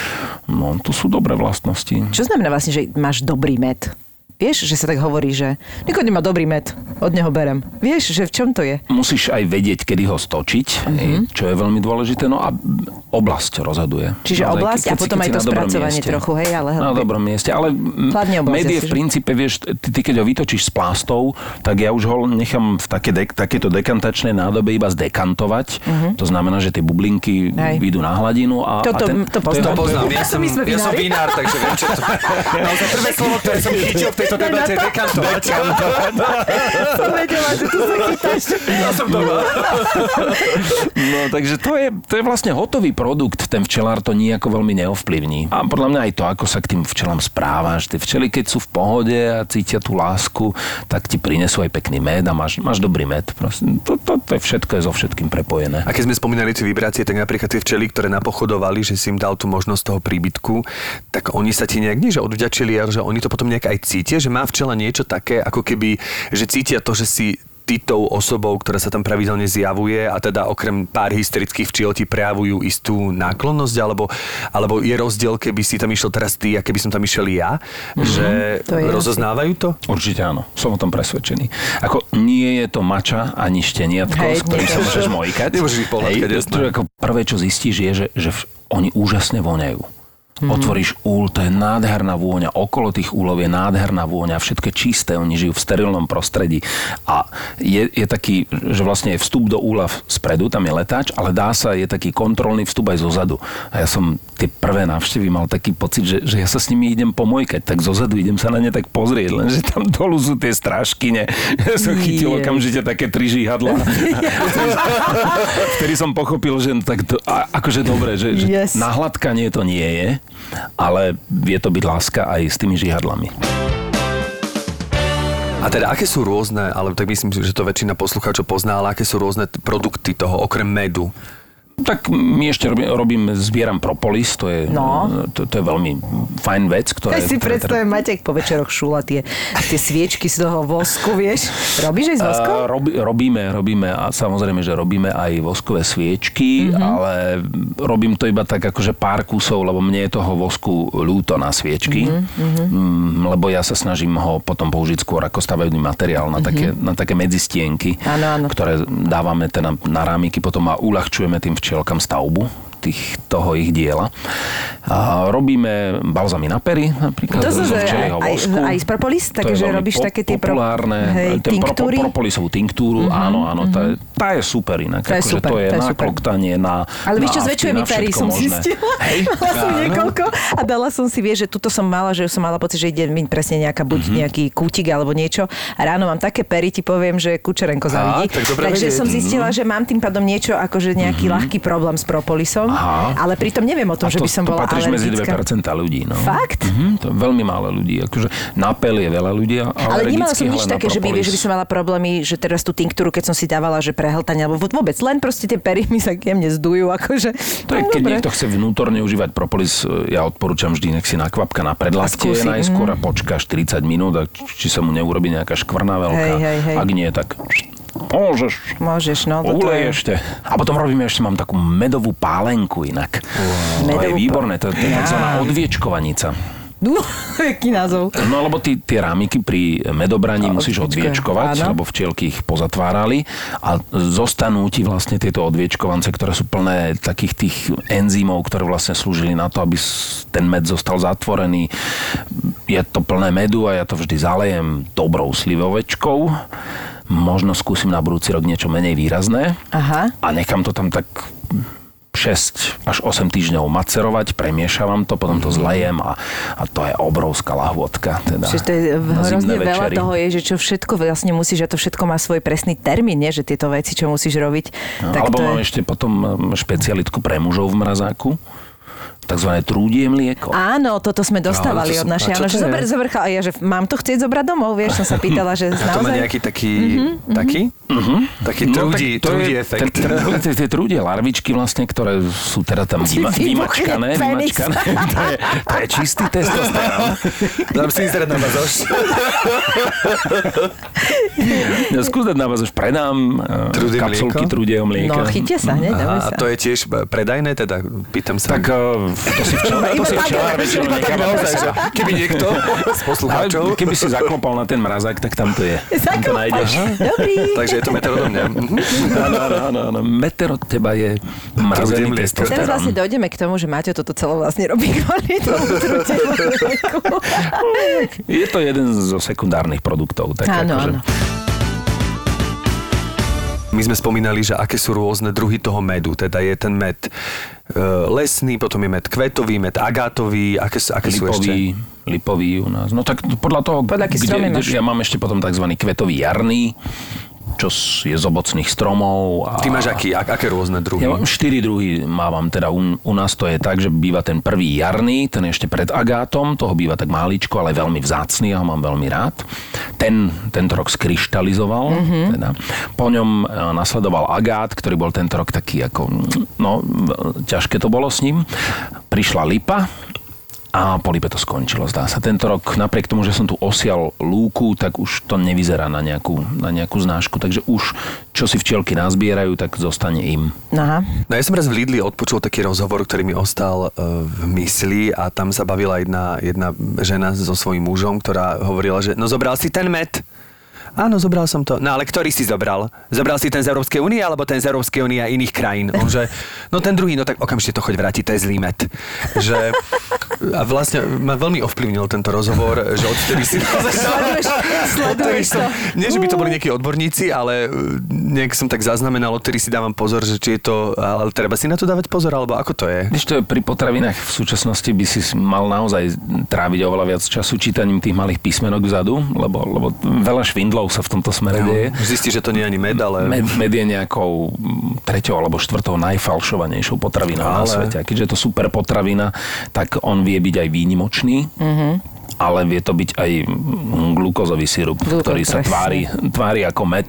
S3: No, to sú dobré vlastnosti.
S4: Čo znamená vlastne, že máš dobrý med? Vieš, že sa tak hovorí, že Niko nemá dobrý med, od neho berem. Vieš, že v čom to je?
S3: musíš aj vedieť, kedy ho stočiť, mm-hmm. čo je veľmi dôležité. No a oblasť rozhoduje.
S4: Čiže
S3: Naozaj,
S4: oblasť a
S3: si-
S4: potom
S3: si
S4: aj to spracovanie
S3: mieste.
S4: trochu, hej, ale...
S3: Na dobrom mieste, ale med je v princípe, vieš, ty, ty keď ho vytočíš z plástov, tak ja už ho nechám v také dek, takéto dekantačnej nádobe iba zdekantovať. To znamená, že tie bublinky.
S4: Hej.
S3: vyjdú na hladinu a,
S4: Toto-
S3: a ten,
S4: to poznám.
S2: To poznám, ja som, ja vinár, takže viem, čo to... Naozaj prvé slovo, ktoré som chytil v tejto debate, je dekantovať.
S4: Som vedela, že tu sa chytáš.
S2: Ja som doma.
S3: No, takže to je, to je vlastne hotový produkt, ten včelár to nejako veľmi neovplyvní. A podľa mňa aj to, ako sa k tým včelám správaš. Tie včely, keď sú v pohode a cítia tú lásku, tak ti prinesú aj pekný med a máš, máš dobrý med. Proste, to, to, to je všetko je so všetkým prepojené.
S2: A keď sme spomínali tie vibrácie, tak napríklad tie včely, ktoré napochodovali, že si im dal tú možnosť toho príbytku, tak oni sa ti nejak nie, že odvďačili, ale že oni to potom nejak aj cítia, že má včela niečo také, ako keby, že cítia to, že si ty tou osobou, ktorá sa tam pravidelne zjavuje a teda okrem pár hysterických včiel ti prejavujú istú náklonnosť, alebo, alebo je rozdiel, keby si tam išiel teraz ty a keby som tam išiel ja, že
S4: To
S2: rozoznávajú to?
S3: Určite áno, som o tom presvedčený. Ako nie je to mača ani šteniatko,
S4: Hej,
S3: s ktorým sa môžeš mojkať.
S2: Nemôžeš ich pohľadkať,
S3: Hej, to, ako prvé, čo zistíš, je, že, že oni úžasne voňajú. Mm. Otvoríš úl, to je nádherná vôňa, okolo tých úlov je nádherná vôňa, všetko je čisté, oni žijú v sterilnom prostredí. A je, je taký, že vlastne je vstup do úla spredu, tam je letáč, ale dá sa, je taký kontrolný vstup aj zozadu. A ja som tie prvé návštevy mal taký pocit, že, že ja sa s nimi idem pomojkať, tak zozadu idem sa na ne tak pozrieť, lenže tam dolu sú tie strážkyne. Ja som chytil okamžite také tri žihadla. Vtedy som pochopil, že tak to, a, akože dobre, že, že
S4: Yes.
S3: na hladkanie to nie je, ale vie to byť láska aj s tými žihadlami.
S2: A teda, aké sú rôzne, ale tak myslím, že to väčšina poslucháčov pozná, ale aké sú rôzne produkty toho, okrem medu?
S3: Tak my ešte robím, robím zbieram propolis, to je,
S4: No.
S3: to, to je veľmi fajn vec, ktoré...
S4: Ja si
S3: ktoré-
S4: predstavím, Maťek po večeroch šúla tie, tie sviečky z toho vosku, vieš? Robíš aj z voskom?
S3: A Robi, robíme, robíme a samozrejme, že robíme aj voskové sviečky, mm-hmm. ale robím to iba tak akože pár kusov, lebo mne je toho vosku ľúto na sviečky, mm-hmm. mm, lebo ja sa snažím ho potom použiť skôr ako stavebný materiál na, mm-hmm. také, na také medzistienky,
S4: Áno, áno.
S3: ktoré dávame teda na rámiky potom a uľahčujeme tým šiel kam stavbu. Tých, toho ich diela. A robíme balzamy na pery, napríklad.
S4: To
S3: zo včelieho
S4: aj,
S3: vosku.
S4: aj z propolis, takže robíš
S3: po-
S4: také tie
S3: populárne,
S4: hej,
S3: ten pro,
S4: tinktúry?
S3: propolisovú tinktúru, mm-hmm, áno, áno, tá, je- tá je super inak.
S4: To je
S3: akože
S4: super,
S3: to je
S4: to
S3: na
S4: super.
S3: kloktanie, na
S4: Ale vieš čo, zväčšuje mi pery, som zistila.
S3: Hej?
S4: Mala som niekoľko a dala som si, vieš, že tuto som mala, že som mala pocit, že ide mi presne nejaká buď
S3: Mhm.
S4: nejaký kútik alebo niečo. A ráno mám také pery, ti poviem, že Kučerenko zavidí.
S2: tak dobre
S4: Takže
S2: vedieť.
S4: som zistila, že mám tým pádom niečo akože nejaký ľahký problém s propolisom.
S3: Aha.
S4: ale pritom neviem o tom,
S3: A
S4: že
S3: to,
S4: by som
S3: to
S4: bola
S3: patríš medzi
S4: alergická.
S3: 2% ľudí. No.
S4: Fakt?
S3: Mhm, to je veľmi málo ľudí. Akože na pel je veľa ľudí, ale,
S4: nemala som nič také, že by, vieš, že by som mala problémy, že teraz tú tinktúru, keď som si dávala, že prehltanie, alebo vôbec len proste tie pery mi sa jemne zdujú, akože.
S3: To je,
S4: no,
S3: keď
S4: dobre.
S3: niekto chce vnútorne užívať propolis, e, ja odporúčam vždy, nech si nakvapka na predlaktie najskôr a počká 40 minút, a či sa mu neurobi nejaká škvrna veľká.
S4: Hej, hej, hej.
S3: Ak nie, tak môžeš.
S4: Môžeš, no. toto
S3: Ulej
S4: je-
S3: ešte. A potom robíme ešte, mám takú medovú pálenku inak. To je
S4: Medovú
S3: výborné, to, to je tzv. odviečkovanica.
S4: No, aký názov.
S3: No lebo ty, tie rámiky pri medobraní
S4: A,
S3: musíš odviečkovať,
S4: áno.
S3: lebo včielky ich pozatvárali a zostanú ti vlastne tieto odviečkovance, ktoré sú plné takých tých enzymov, ktoré vlastne slúžili na to, aby ten med zostal zatvorený. Je to plné medu a ja to vždy zalejem dobrou slivovečkou. Možno skúsim na budúci rok niečo menej výrazné
S4: Aha.
S3: a nechám to tam tak 6 až 8 týždňov macerovať, premiešavam to, potom to zlejem a, a to je obrovská lahôdka. Teda,
S4: Čiže to je hrozne veľa
S3: večery.
S4: toho je, že čo všetko vlastne musíš, a to všetko má svoj presný termín, nie? že tieto veci, čo musíš robiť.
S3: No,
S4: tak
S3: Alebo
S4: to
S3: mám
S4: je...
S3: ešte potom špecialitku pre mužov v mrazáku, takzvané trúdie mlieko.
S4: Áno, toto sme dostávali
S2: to
S4: od našej. Áno,
S2: to
S4: že zober, zober, a ja, že mám to chcieť zobrať domov, vieš, som sa pýtala, že
S2: A to má
S4: naozaj...
S2: nejaký taký,
S4: Mhm,
S2: taký? Taký trúdi,
S3: No,
S2: trúdi
S3: je,
S2: efekt.
S3: Tie, trúdie larvičky vlastne, ktoré sú teda tam vymačkané, vymačkané to, je, to je čistý testosterón.
S2: Dám si na bazoš.
S3: Ja skús dať na vás už predám kapsulky
S2: mlieko?
S3: trúdieho mlieka.
S4: No, chytia sa, hneď, dávaj
S2: Aha,
S4: sa.
S2: a to je tiež predajné, teda pýtam sa.
S3: Tak uh, to si včela, to si včela
S2: keby niekto z poslucháčov...
S3: keby si zaklopal na ten mrazák, tak tam to je. Nájdeš.
S4: Dobrý.
S2: Takže je to meter odo mňa. Mhm.
S3: Áno, áno. Meter od teba je mrazený
S2: mlieko.
S4: Teraz
S3: testosterón.
S4: vlastne dojdeme k tomu, že Maťo toto celé vlastne robí kvôli tomu.
S3: Je to jeden zo sekundárnych produktov. Tak
S4: Áno,
S3: akože,
S4: áno.
S2: My sme spomínali, že aké sú rôzne druhy toho medu. Teda je ten med e, lesný, potom je med kvetový, med agátový. Aké, aké sú ešte?
S3: Lipový, lipový u nás. No tak podľa toho,
S4: Podľa stromy máš?
S3: ja mám ešte potom tzv. kvetový jarný, čo je z ovocných stromov. A...
S2: Ty máš aký, ak, aké rôzne druhy?
S3: Ja mám štyri druhy, mávam teda u, u nás to je tak, že býva ten prvý jarný, ten je ešte pred agátom, toho býva tak máličko, ale veľmi vzácný, ja ho mám veľmi rád. Ten tento rok skryštalizoval, mm-hmm. teda. po ňom e, nasledoval agát, ktorý bol tento rok taký ako, no, v- ťažké to bolo s ním. Prišla lipa, a po lipe to skončilo, zdá sa. Tento rok, napriek tomu, že som tu osial lúku, tak už to nevyzerá na nejakú, na nejakú znášku. Takže už, čo si včielky nazbierajú, tak zostane im.
S4: Aha.
S2: No ja som raz v Lidli odpočul taký rozhovor, ktorý mi ostal e, v mysli a tam sa bavila jedna, jedna žena so svojím mužom, ktorá hovorila, že no zobral si ten med. Áno, zobral som to. No ale ktorý si zobral? Zobral si ten z Európskej únie alebo ten z Európskej únie a iných krajín? On že, no ten druhý, no tak okamžite to choď vrátiť, to je zlý med. Že, a vlastne ma veľmi ovplyvnil tento rozhovor, že odtedy si...
S4: Sleduješ, sleduješ to.
S2: Nie, že by to boli nejakí odborníci, ale e, nejak som tak zaznamenal, odtedy si dávam pozor, že či je to, ale treba si na to dávať pozor, alebo ako to je?
S3: Když to je pri potravinách v súčasnosti by si mal naozaj tráviť oveľa viac času čítaním tých malých písmenok vzadu, lebo, lebo veľa švindlov sa v tomto smere deje.
S2: Zistí, že to nie je ani med, ale...
S3: Med, med je nejakou treťou alebo štvrtou najfalšovanejšou potravinou na
S2: Ale-
S3: svete. A keďže je to super potravina, tak on vie byť aj výnimočný. Ale vie to byť aj mm, glukózový sirup,
S4: Glukóz,
S3: ktorý sa tvári, tvári ako med.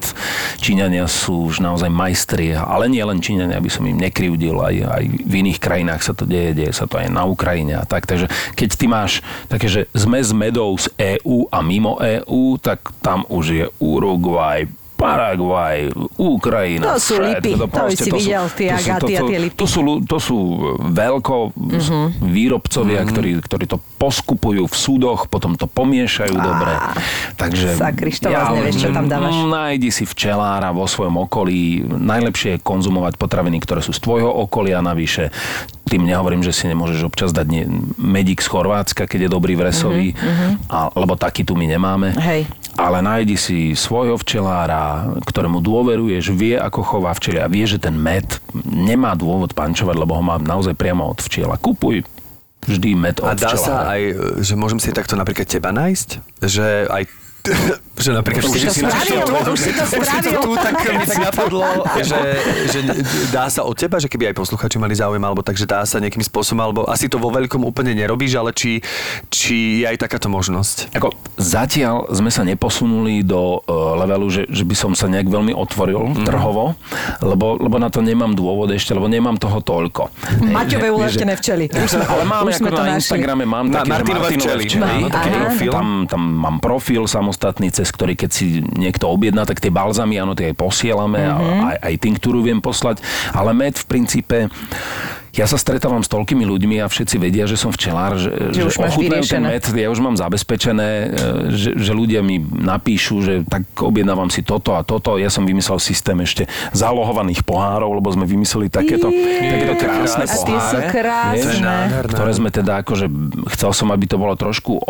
S3: Číňania sú už naozaj majstri, ale nie len Číňania, aby som im nekryvdil, aj, aj v iných krajinách sa to deje, deje sa to aj na Ukrajine a tak. Takže keď ty máš také, že zmes medov z EÚ a mimo EÚ, tak tam už je Uruguay, Paraguaj, Ukrajina,
S4: To sú lipy, to
S3: proste
S4: si videl, tie
S3: to
S4: a
S3: to-
S4: tie lipy.
S3: To sú, to sú veľko
S4: Mhm.
S3: výrobcovia, ktorí, ktorí to poskupujú v súdoch, potom to pomiešajú dobre. Takže
S4: sakriš, to vlastne vieš, čo tam dávaš.
S3: Nájdi si včelára vo svojom okolí. Najlepšie je konzumovať potraviny, ktoré sú z tvojho okolia navyše. Tým nehovorím, že si nemôžeš občas dať medík z Chorvátska, keď je dobrý vresový, a, lebo taký tu my nemáme.
S4: Mhm, Hej.
S3: Ale nájdi si svojho včelára, ktorému dôveruješ, vie, ako chová včelia a vie, že ten med nemá dôvod pančovať, lebo ho má naozaj priamo od včiela. Kupuj vždy med od
S2: A dá
S3: včelára.
S2: sa aj, že môžem si takto napríklad teba nájsť? Že aj že napríklad...
S4: Už si to spravil, už si to spravil.
S2: tu, tak mi tak napadlo, že, že dá sa od teba, že keby aj posluchači mali záujem, alebo takže dá sa nejakým spôsobom, alebo asi to vo veľkom úplne nerobíš, ale či, či je aj takáto možnosť.
S3: Ako zatiaľ sme sa neposunuli do uh, levelu, že, že by som sa nejak veľmi otvoril mm. trhovo, lebo, lebo na to nemám dôvod ešte, lebo nemám toho toľko.
S4: Maťové uletené včely. Už
S3: Ale máme
S4: už
S3: ako na
S4: našli.
S3: Instagrame, mám
S2: Na
S3: také, že
S2: Martinové včely.
S3: Tam, tam mám profil samostatný, cez ktorý keď si niekto objedná, tak tie balzamy, áno, tie aj posielame
S4: Mhm.
S3: a aj, aj tinktúru viem poslať. Ale med v princípe ja sa stretávam s toľkými ľuďmi a všetci vedia, že som včelár, že,
S4: Že už máš
S3: ochutnajú ten med, ja už mám zabezpečené, e, že, že ľudia mi napíšu, že tak objednávam si toto a toto. Ja som vymyslel systém ešte zálohovaných pohárov, lebo sme vymysleli takéto, takéto krásne
S4: A
S3: poháre.
S4: krásne.
S3: vieš,
S2: je
S3: ktoré sme teda akože, chcel som, aby to bolo trošku,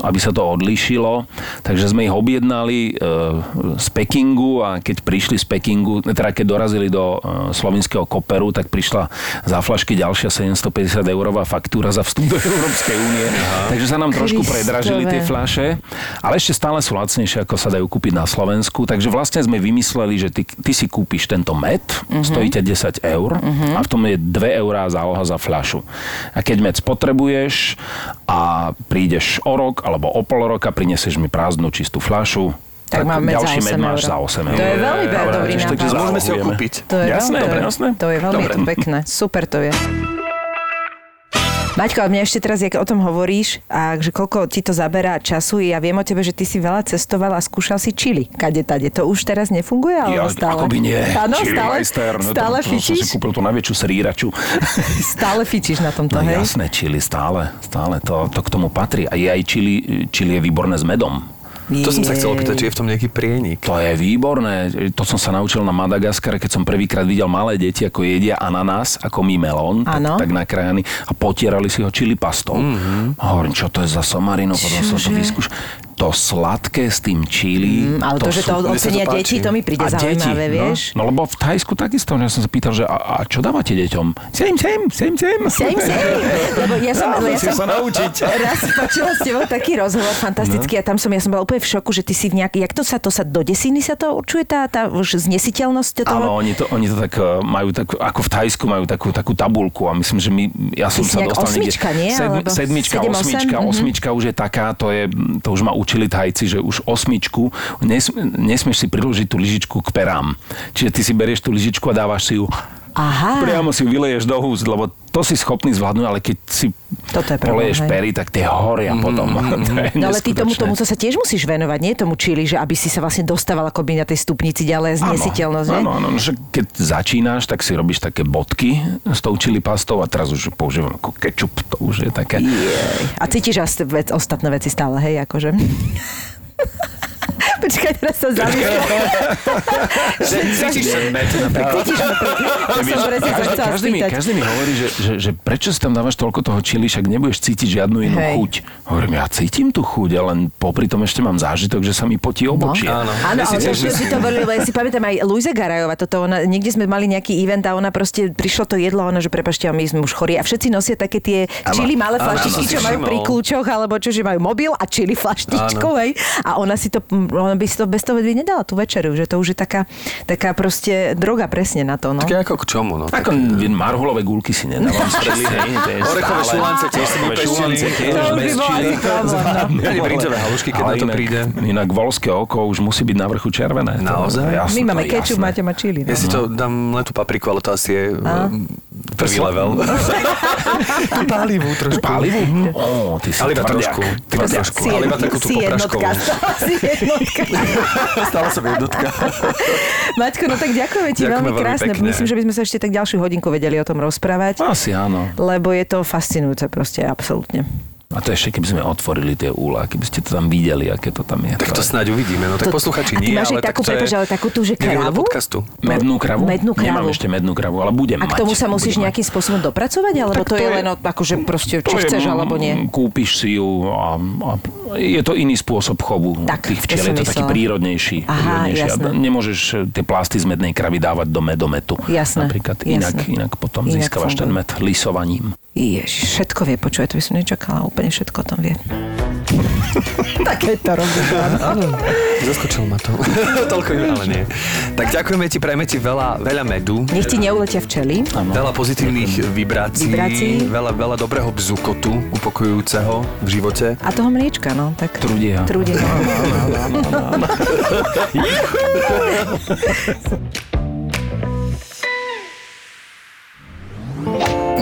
S3: aby sa to odlíšilo, takže sme ich objednali e, z Pekingu a keď prišli z Pekingu, teda keď dorazili do e, slovinského koperu, tak prišla za flašky ďalšia 750 eurová faktúra za vstup do Európskej únie. Takže sa nám trošku predražili tie fľaše, ale ešte stále sú lacnejšie, ako sa dajú kúpiť na Slovensku. Takže vlastne sme vymysleli, že ty, ty si kúpiš tento med, uh-huh. stojí ťa 10 eur uh-huh. a v tom je 2 eurá záloha za fľašu. A keď med spotrebuješ a prídeš o rok alebo o pol roka, prinesieš mi prázdnu čistú fľašu,
S4: Tak mám med za
S3: ďalší
S4: 8
S3: med máš za 8 eur.
S4: To je veľmi
S3: Dobre,
S4: dobrý
S3: takže- takže
S4: nápad.
S2: Môžeme si ho kúpiť.
S4: To je
S3: Jasné,
S4: veľmi,
S3: dobre, jasné.
S4: To je veľmi
S3: Dobre.
S4: pekné. Super to je. Maťko, a mňa ešte teraz, jak o tom hovoríš, a že koľko ti to zaberá času, ja viem o tebe, že ty si veľa cestoval a skúšal si čili. Kade tade. To už teraz nefunguje, alebo
S3: Ja,
S4: stále?
S3: Ako by nie.
S4: Áno,
S3: Chili
S4: stále,
S3: Meister, no to-
S4: stále
S3: to, som si
S4: fičíš?
S3: kúpil tú najväčšiu sríraču.
S4: Stále fičíš na tomto,
S3: No
S4: hej?
S3: jasné, čili stále, stále to, to k tomu patrí. A je aj čili, čili je výborné s medom.
S2: To som sa chcel opýtať, či je v tom nejaký prienik.
S3: To je výborné. To som sa naučil na Madagaskare, keď som prvýkrát videl malé deti, ako jedia ananás, ako my melón,
S4: Áno.
S3: tak, tak nakrájaný a potierali si ho čili pastou. Mm-hmm. A hovorím, čo to je za somarino, potom som to vyskúšal. To sladké s tým čili.
S4: Mm, ale to, že to
S3: sú-
S2: mne sa to
S4: ocenia deti, to mi príde
S3: a deti,
S4: zaujímavé, vieš?
S3: No, no lebo v Thajsku takisto, ja som sa pýtal, že a, a čo dávate deťom? Sem, sem, sem, sem.
S4: Same, same. Lebo ja som,
S3: Dá,
S4: ja som
S3: sa naučiť.
S4: raz počula s tebou taký rozhovor fantastický a tam som, ja som bola úplne v šoku, že ty si v nejak, jak to sa, to sa do desiny sa to určuje, tá, tá znesiteľnosť toho?
S3: Áno, oni to, oni to tak eh, majú, tak, ako v Thajsku majú takú, takú tabulku a myslím, že my, ja som sa dostal
S4: osmička, nie?
S3: Sedmi, sedmička,
S4: sedem, osem?
S3: osmička,
S4: Mhm.
S3: osmička už je taká, to, je, to už ma učili Thajci, že už osmičku, nes, nesmieš si priložiť tú lyžičku k perám. Čiže ty si berieš tú lyžičku a dávaš si ju
S4: Aha,
S3: priamo si vyleješ do úst, lebo to si schopný zvládnuť, ale keď si
S4: Toto je problém,
S3: poleješ
S4: hej.
S3: pery, tak tie horia potom. To je
S4: No ale ty tomu, tomu sa tiež musíš venovať, nie tomu čili, že aby si sa vlastne dostával akoby na tej stupnici ďalej znesiteľnosť?
S3: Áno, áno, no, že keď začínaš, tak si robíš také bodky s tou čili pastou a teraz už používam ako kečup, to už je také...
S4: Jej. A cítiš as- vec, ostatné veci stále, hej, akože... Počkaj, teraz sa zamyslím.
S2: Cítiš ten med napríklad?
S4: Cítiš sa
S3: Každý, mi, každý mi hovorí, že, že, že prečo si tam dávaš toľko toho čili, však nebudeš cítiť žiadnu inú
S4: Hej.
S3: chuť. Hovorím, ja cítim tú chuť, ale popri tom ešte mám zážitok, že sa mi potí obočie.
S2: Áno.
S4: Áno, ale
S2: že
S4: že si to ja si pamätám aj Luisa Garajová, toto ona, niekde sme mali nejaký event a ona proste, prišlo to jedlo, ona, že prepašte, a my sme už chorí a všetci nosia také tie čili malé flaštičky, čo majú pri kľúčoch, alebo čo, že majú mobil a čili flaštičku, hej. A ona si to, ona by si to bez toho by nedala tú večeru, že to už je taká, taká proste droga presne na to, no.
S2: Také ako k čomu, no.
S3: Ako marhulové gulky si nedávam z čili, hej, to je
S2: Orechové šulance tiež si
S3: šulance tiež
S4: no.
S2: Ani brinzové halušky, keď na to
S3: inak,
S2: príde.
S3: Inak volské oko už musí byť na vrchu červené.
S2: Naozaj?
S4: My máme kečup, máte ma čili.
S2: Ja
S4: No.
S2: si to dám len tú papriku, ale to asi je um, prvý level. Pálivú trošku.
S3: Pálivú? Ó, ty si
S2: Ale iba trošku. Iba trošku. Ale iba takú tú popraškovú.
S4: si jednotka.
S2: Stále som jednotka.
S4: Maťko, no tak ďakujeme ti
S2: Ďakujeme
S4: veľmi
S2: veľmi
S4: krásne.
S2: pekne.
S4: Myslím, že by sme sa ešte tak ďalšiu hodinku vedeli o tom rozprávať,
S3: Asi áno.
S4: lebo je to fascinujúce proste, absolútne.
S3: A to ešte, keby sme otvorili tie úla, keby ste to tam videli, aké to tam je.
S2: Tak to snáď uvidíme. No tak
S4: To-
S2: posluchači nie,
S4: máš
S2: ale tak
S4: takú,
S2: je...
S4: prepáč, ale takú tú, že kravu?
S2: podcastu.
S3: Mednú kravu?
S4: Mednú kravu.
S3: Nemám ešte mednú kravu, ale budem
S4: A k
S3: mať.
S4: tomu sa musíš
S3: Budem mať.
S4: nejakým spôsobom dopracovať, alebo
S3: Tak
S4: to,
S3: to
S4: je
S3: je-
S4: len o- akože proste, či
S3: je,
S4: chceš, alebo nie?
S3: Kúpiš si ju a, a je to iný spôsob chovu
S4: Tak,
S3: tých včiel. Je to taký prírodnejší.
S4: Aha,
S3: prírodnejší. A
S4: jasné.
S3: Nemôžeš eh, tie plasty z mednej kravy dávať do medometu.
S4: Jasné,
S3: Napríklad. Inak,
S4: jasné.
S3: inak potom
S4: Inak
S3: získavaš ten med lisovaním.
S4: Ježiš, všetko vie, počuje, to by som nečakala, úplne všetko o tom vie. Také to robíš.
S2: Áno, zaskočil ma to. Toľko, ale nie. Tak ďakujeme ti, prajme ti veľa, veľa medu.
S4: Nech ti neuletia včely.
S2: Veľa pozitívnych vibrácií,
S4: Vibrácií.
S2: Veľa, veľa dobrého bzukotu, upokojujúceho v živote.
S4: A toho mliečka, no. Tak...
S3: Trudia.
S4: Trudia.
S5: Nech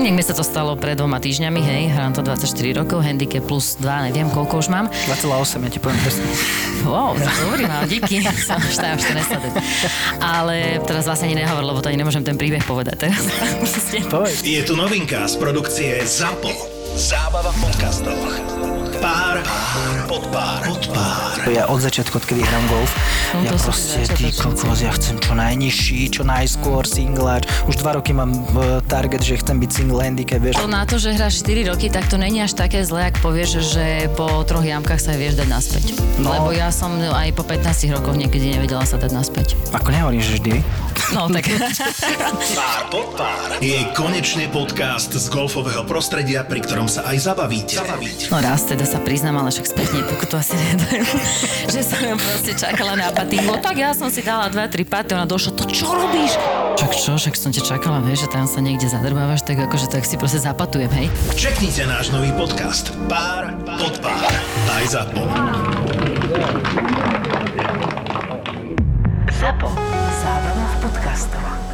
S5: mi sa to stalo pred dvoma týždňami, hej, hrám to 24 rokov, handicap plus 2, neviem koľko už mám.
S6: 2,8, ja ti poviem presne.
S5: Wow, dobrý mám, díky, som už tam. Ale teraz vlastne ani nehovor, lebo to ani nemôžem ten príbeh povedať teraz.
S7: Je tu novinka z produkcie ZAPO. Zábava v podcastoch. Pár, pod pár, pod pár.
S6: Ja od začiatku, odkedy hrám golf,
S5: No
S6: ja proste, ty kokos, ja chcem čo najnižší, čo najskôr singláč. Už dva roky mám e, target, že chcem byť single handicap, vieš.
S5: To na to, že hráš 4 roky, tak to není až také zlé, ak povieš, že po troch jamkách sa vieš dať naspäť.
S6: No.
S5: Lebo ja som aj po 15 rokoch niekedy nevedela sa dať naspäť.
S6: Ako nehovorím, že vždy.
S5: No tak.
S7: Pár pod pár je konečne podcast z golfového prostredia, pri ktorom sa aj zabavíte. zabavíte.
S5: No raz teda sa priznám, ale však spätne pokutu asi nedajú. že som ju proste čakala na patingu. Tak ja som si dala 2-3 paty, ona došla, to čo robíš? Čak čo, však som ťa čakala, vieš, že tam sa niekde zadrbávaš, tak akože tak si proste zapatujem, hej.
S7: Čeknite náš nový podcast Pár pod pár. Aj ZAPO.
S1: ZAPO. Zábrná v podcastovách.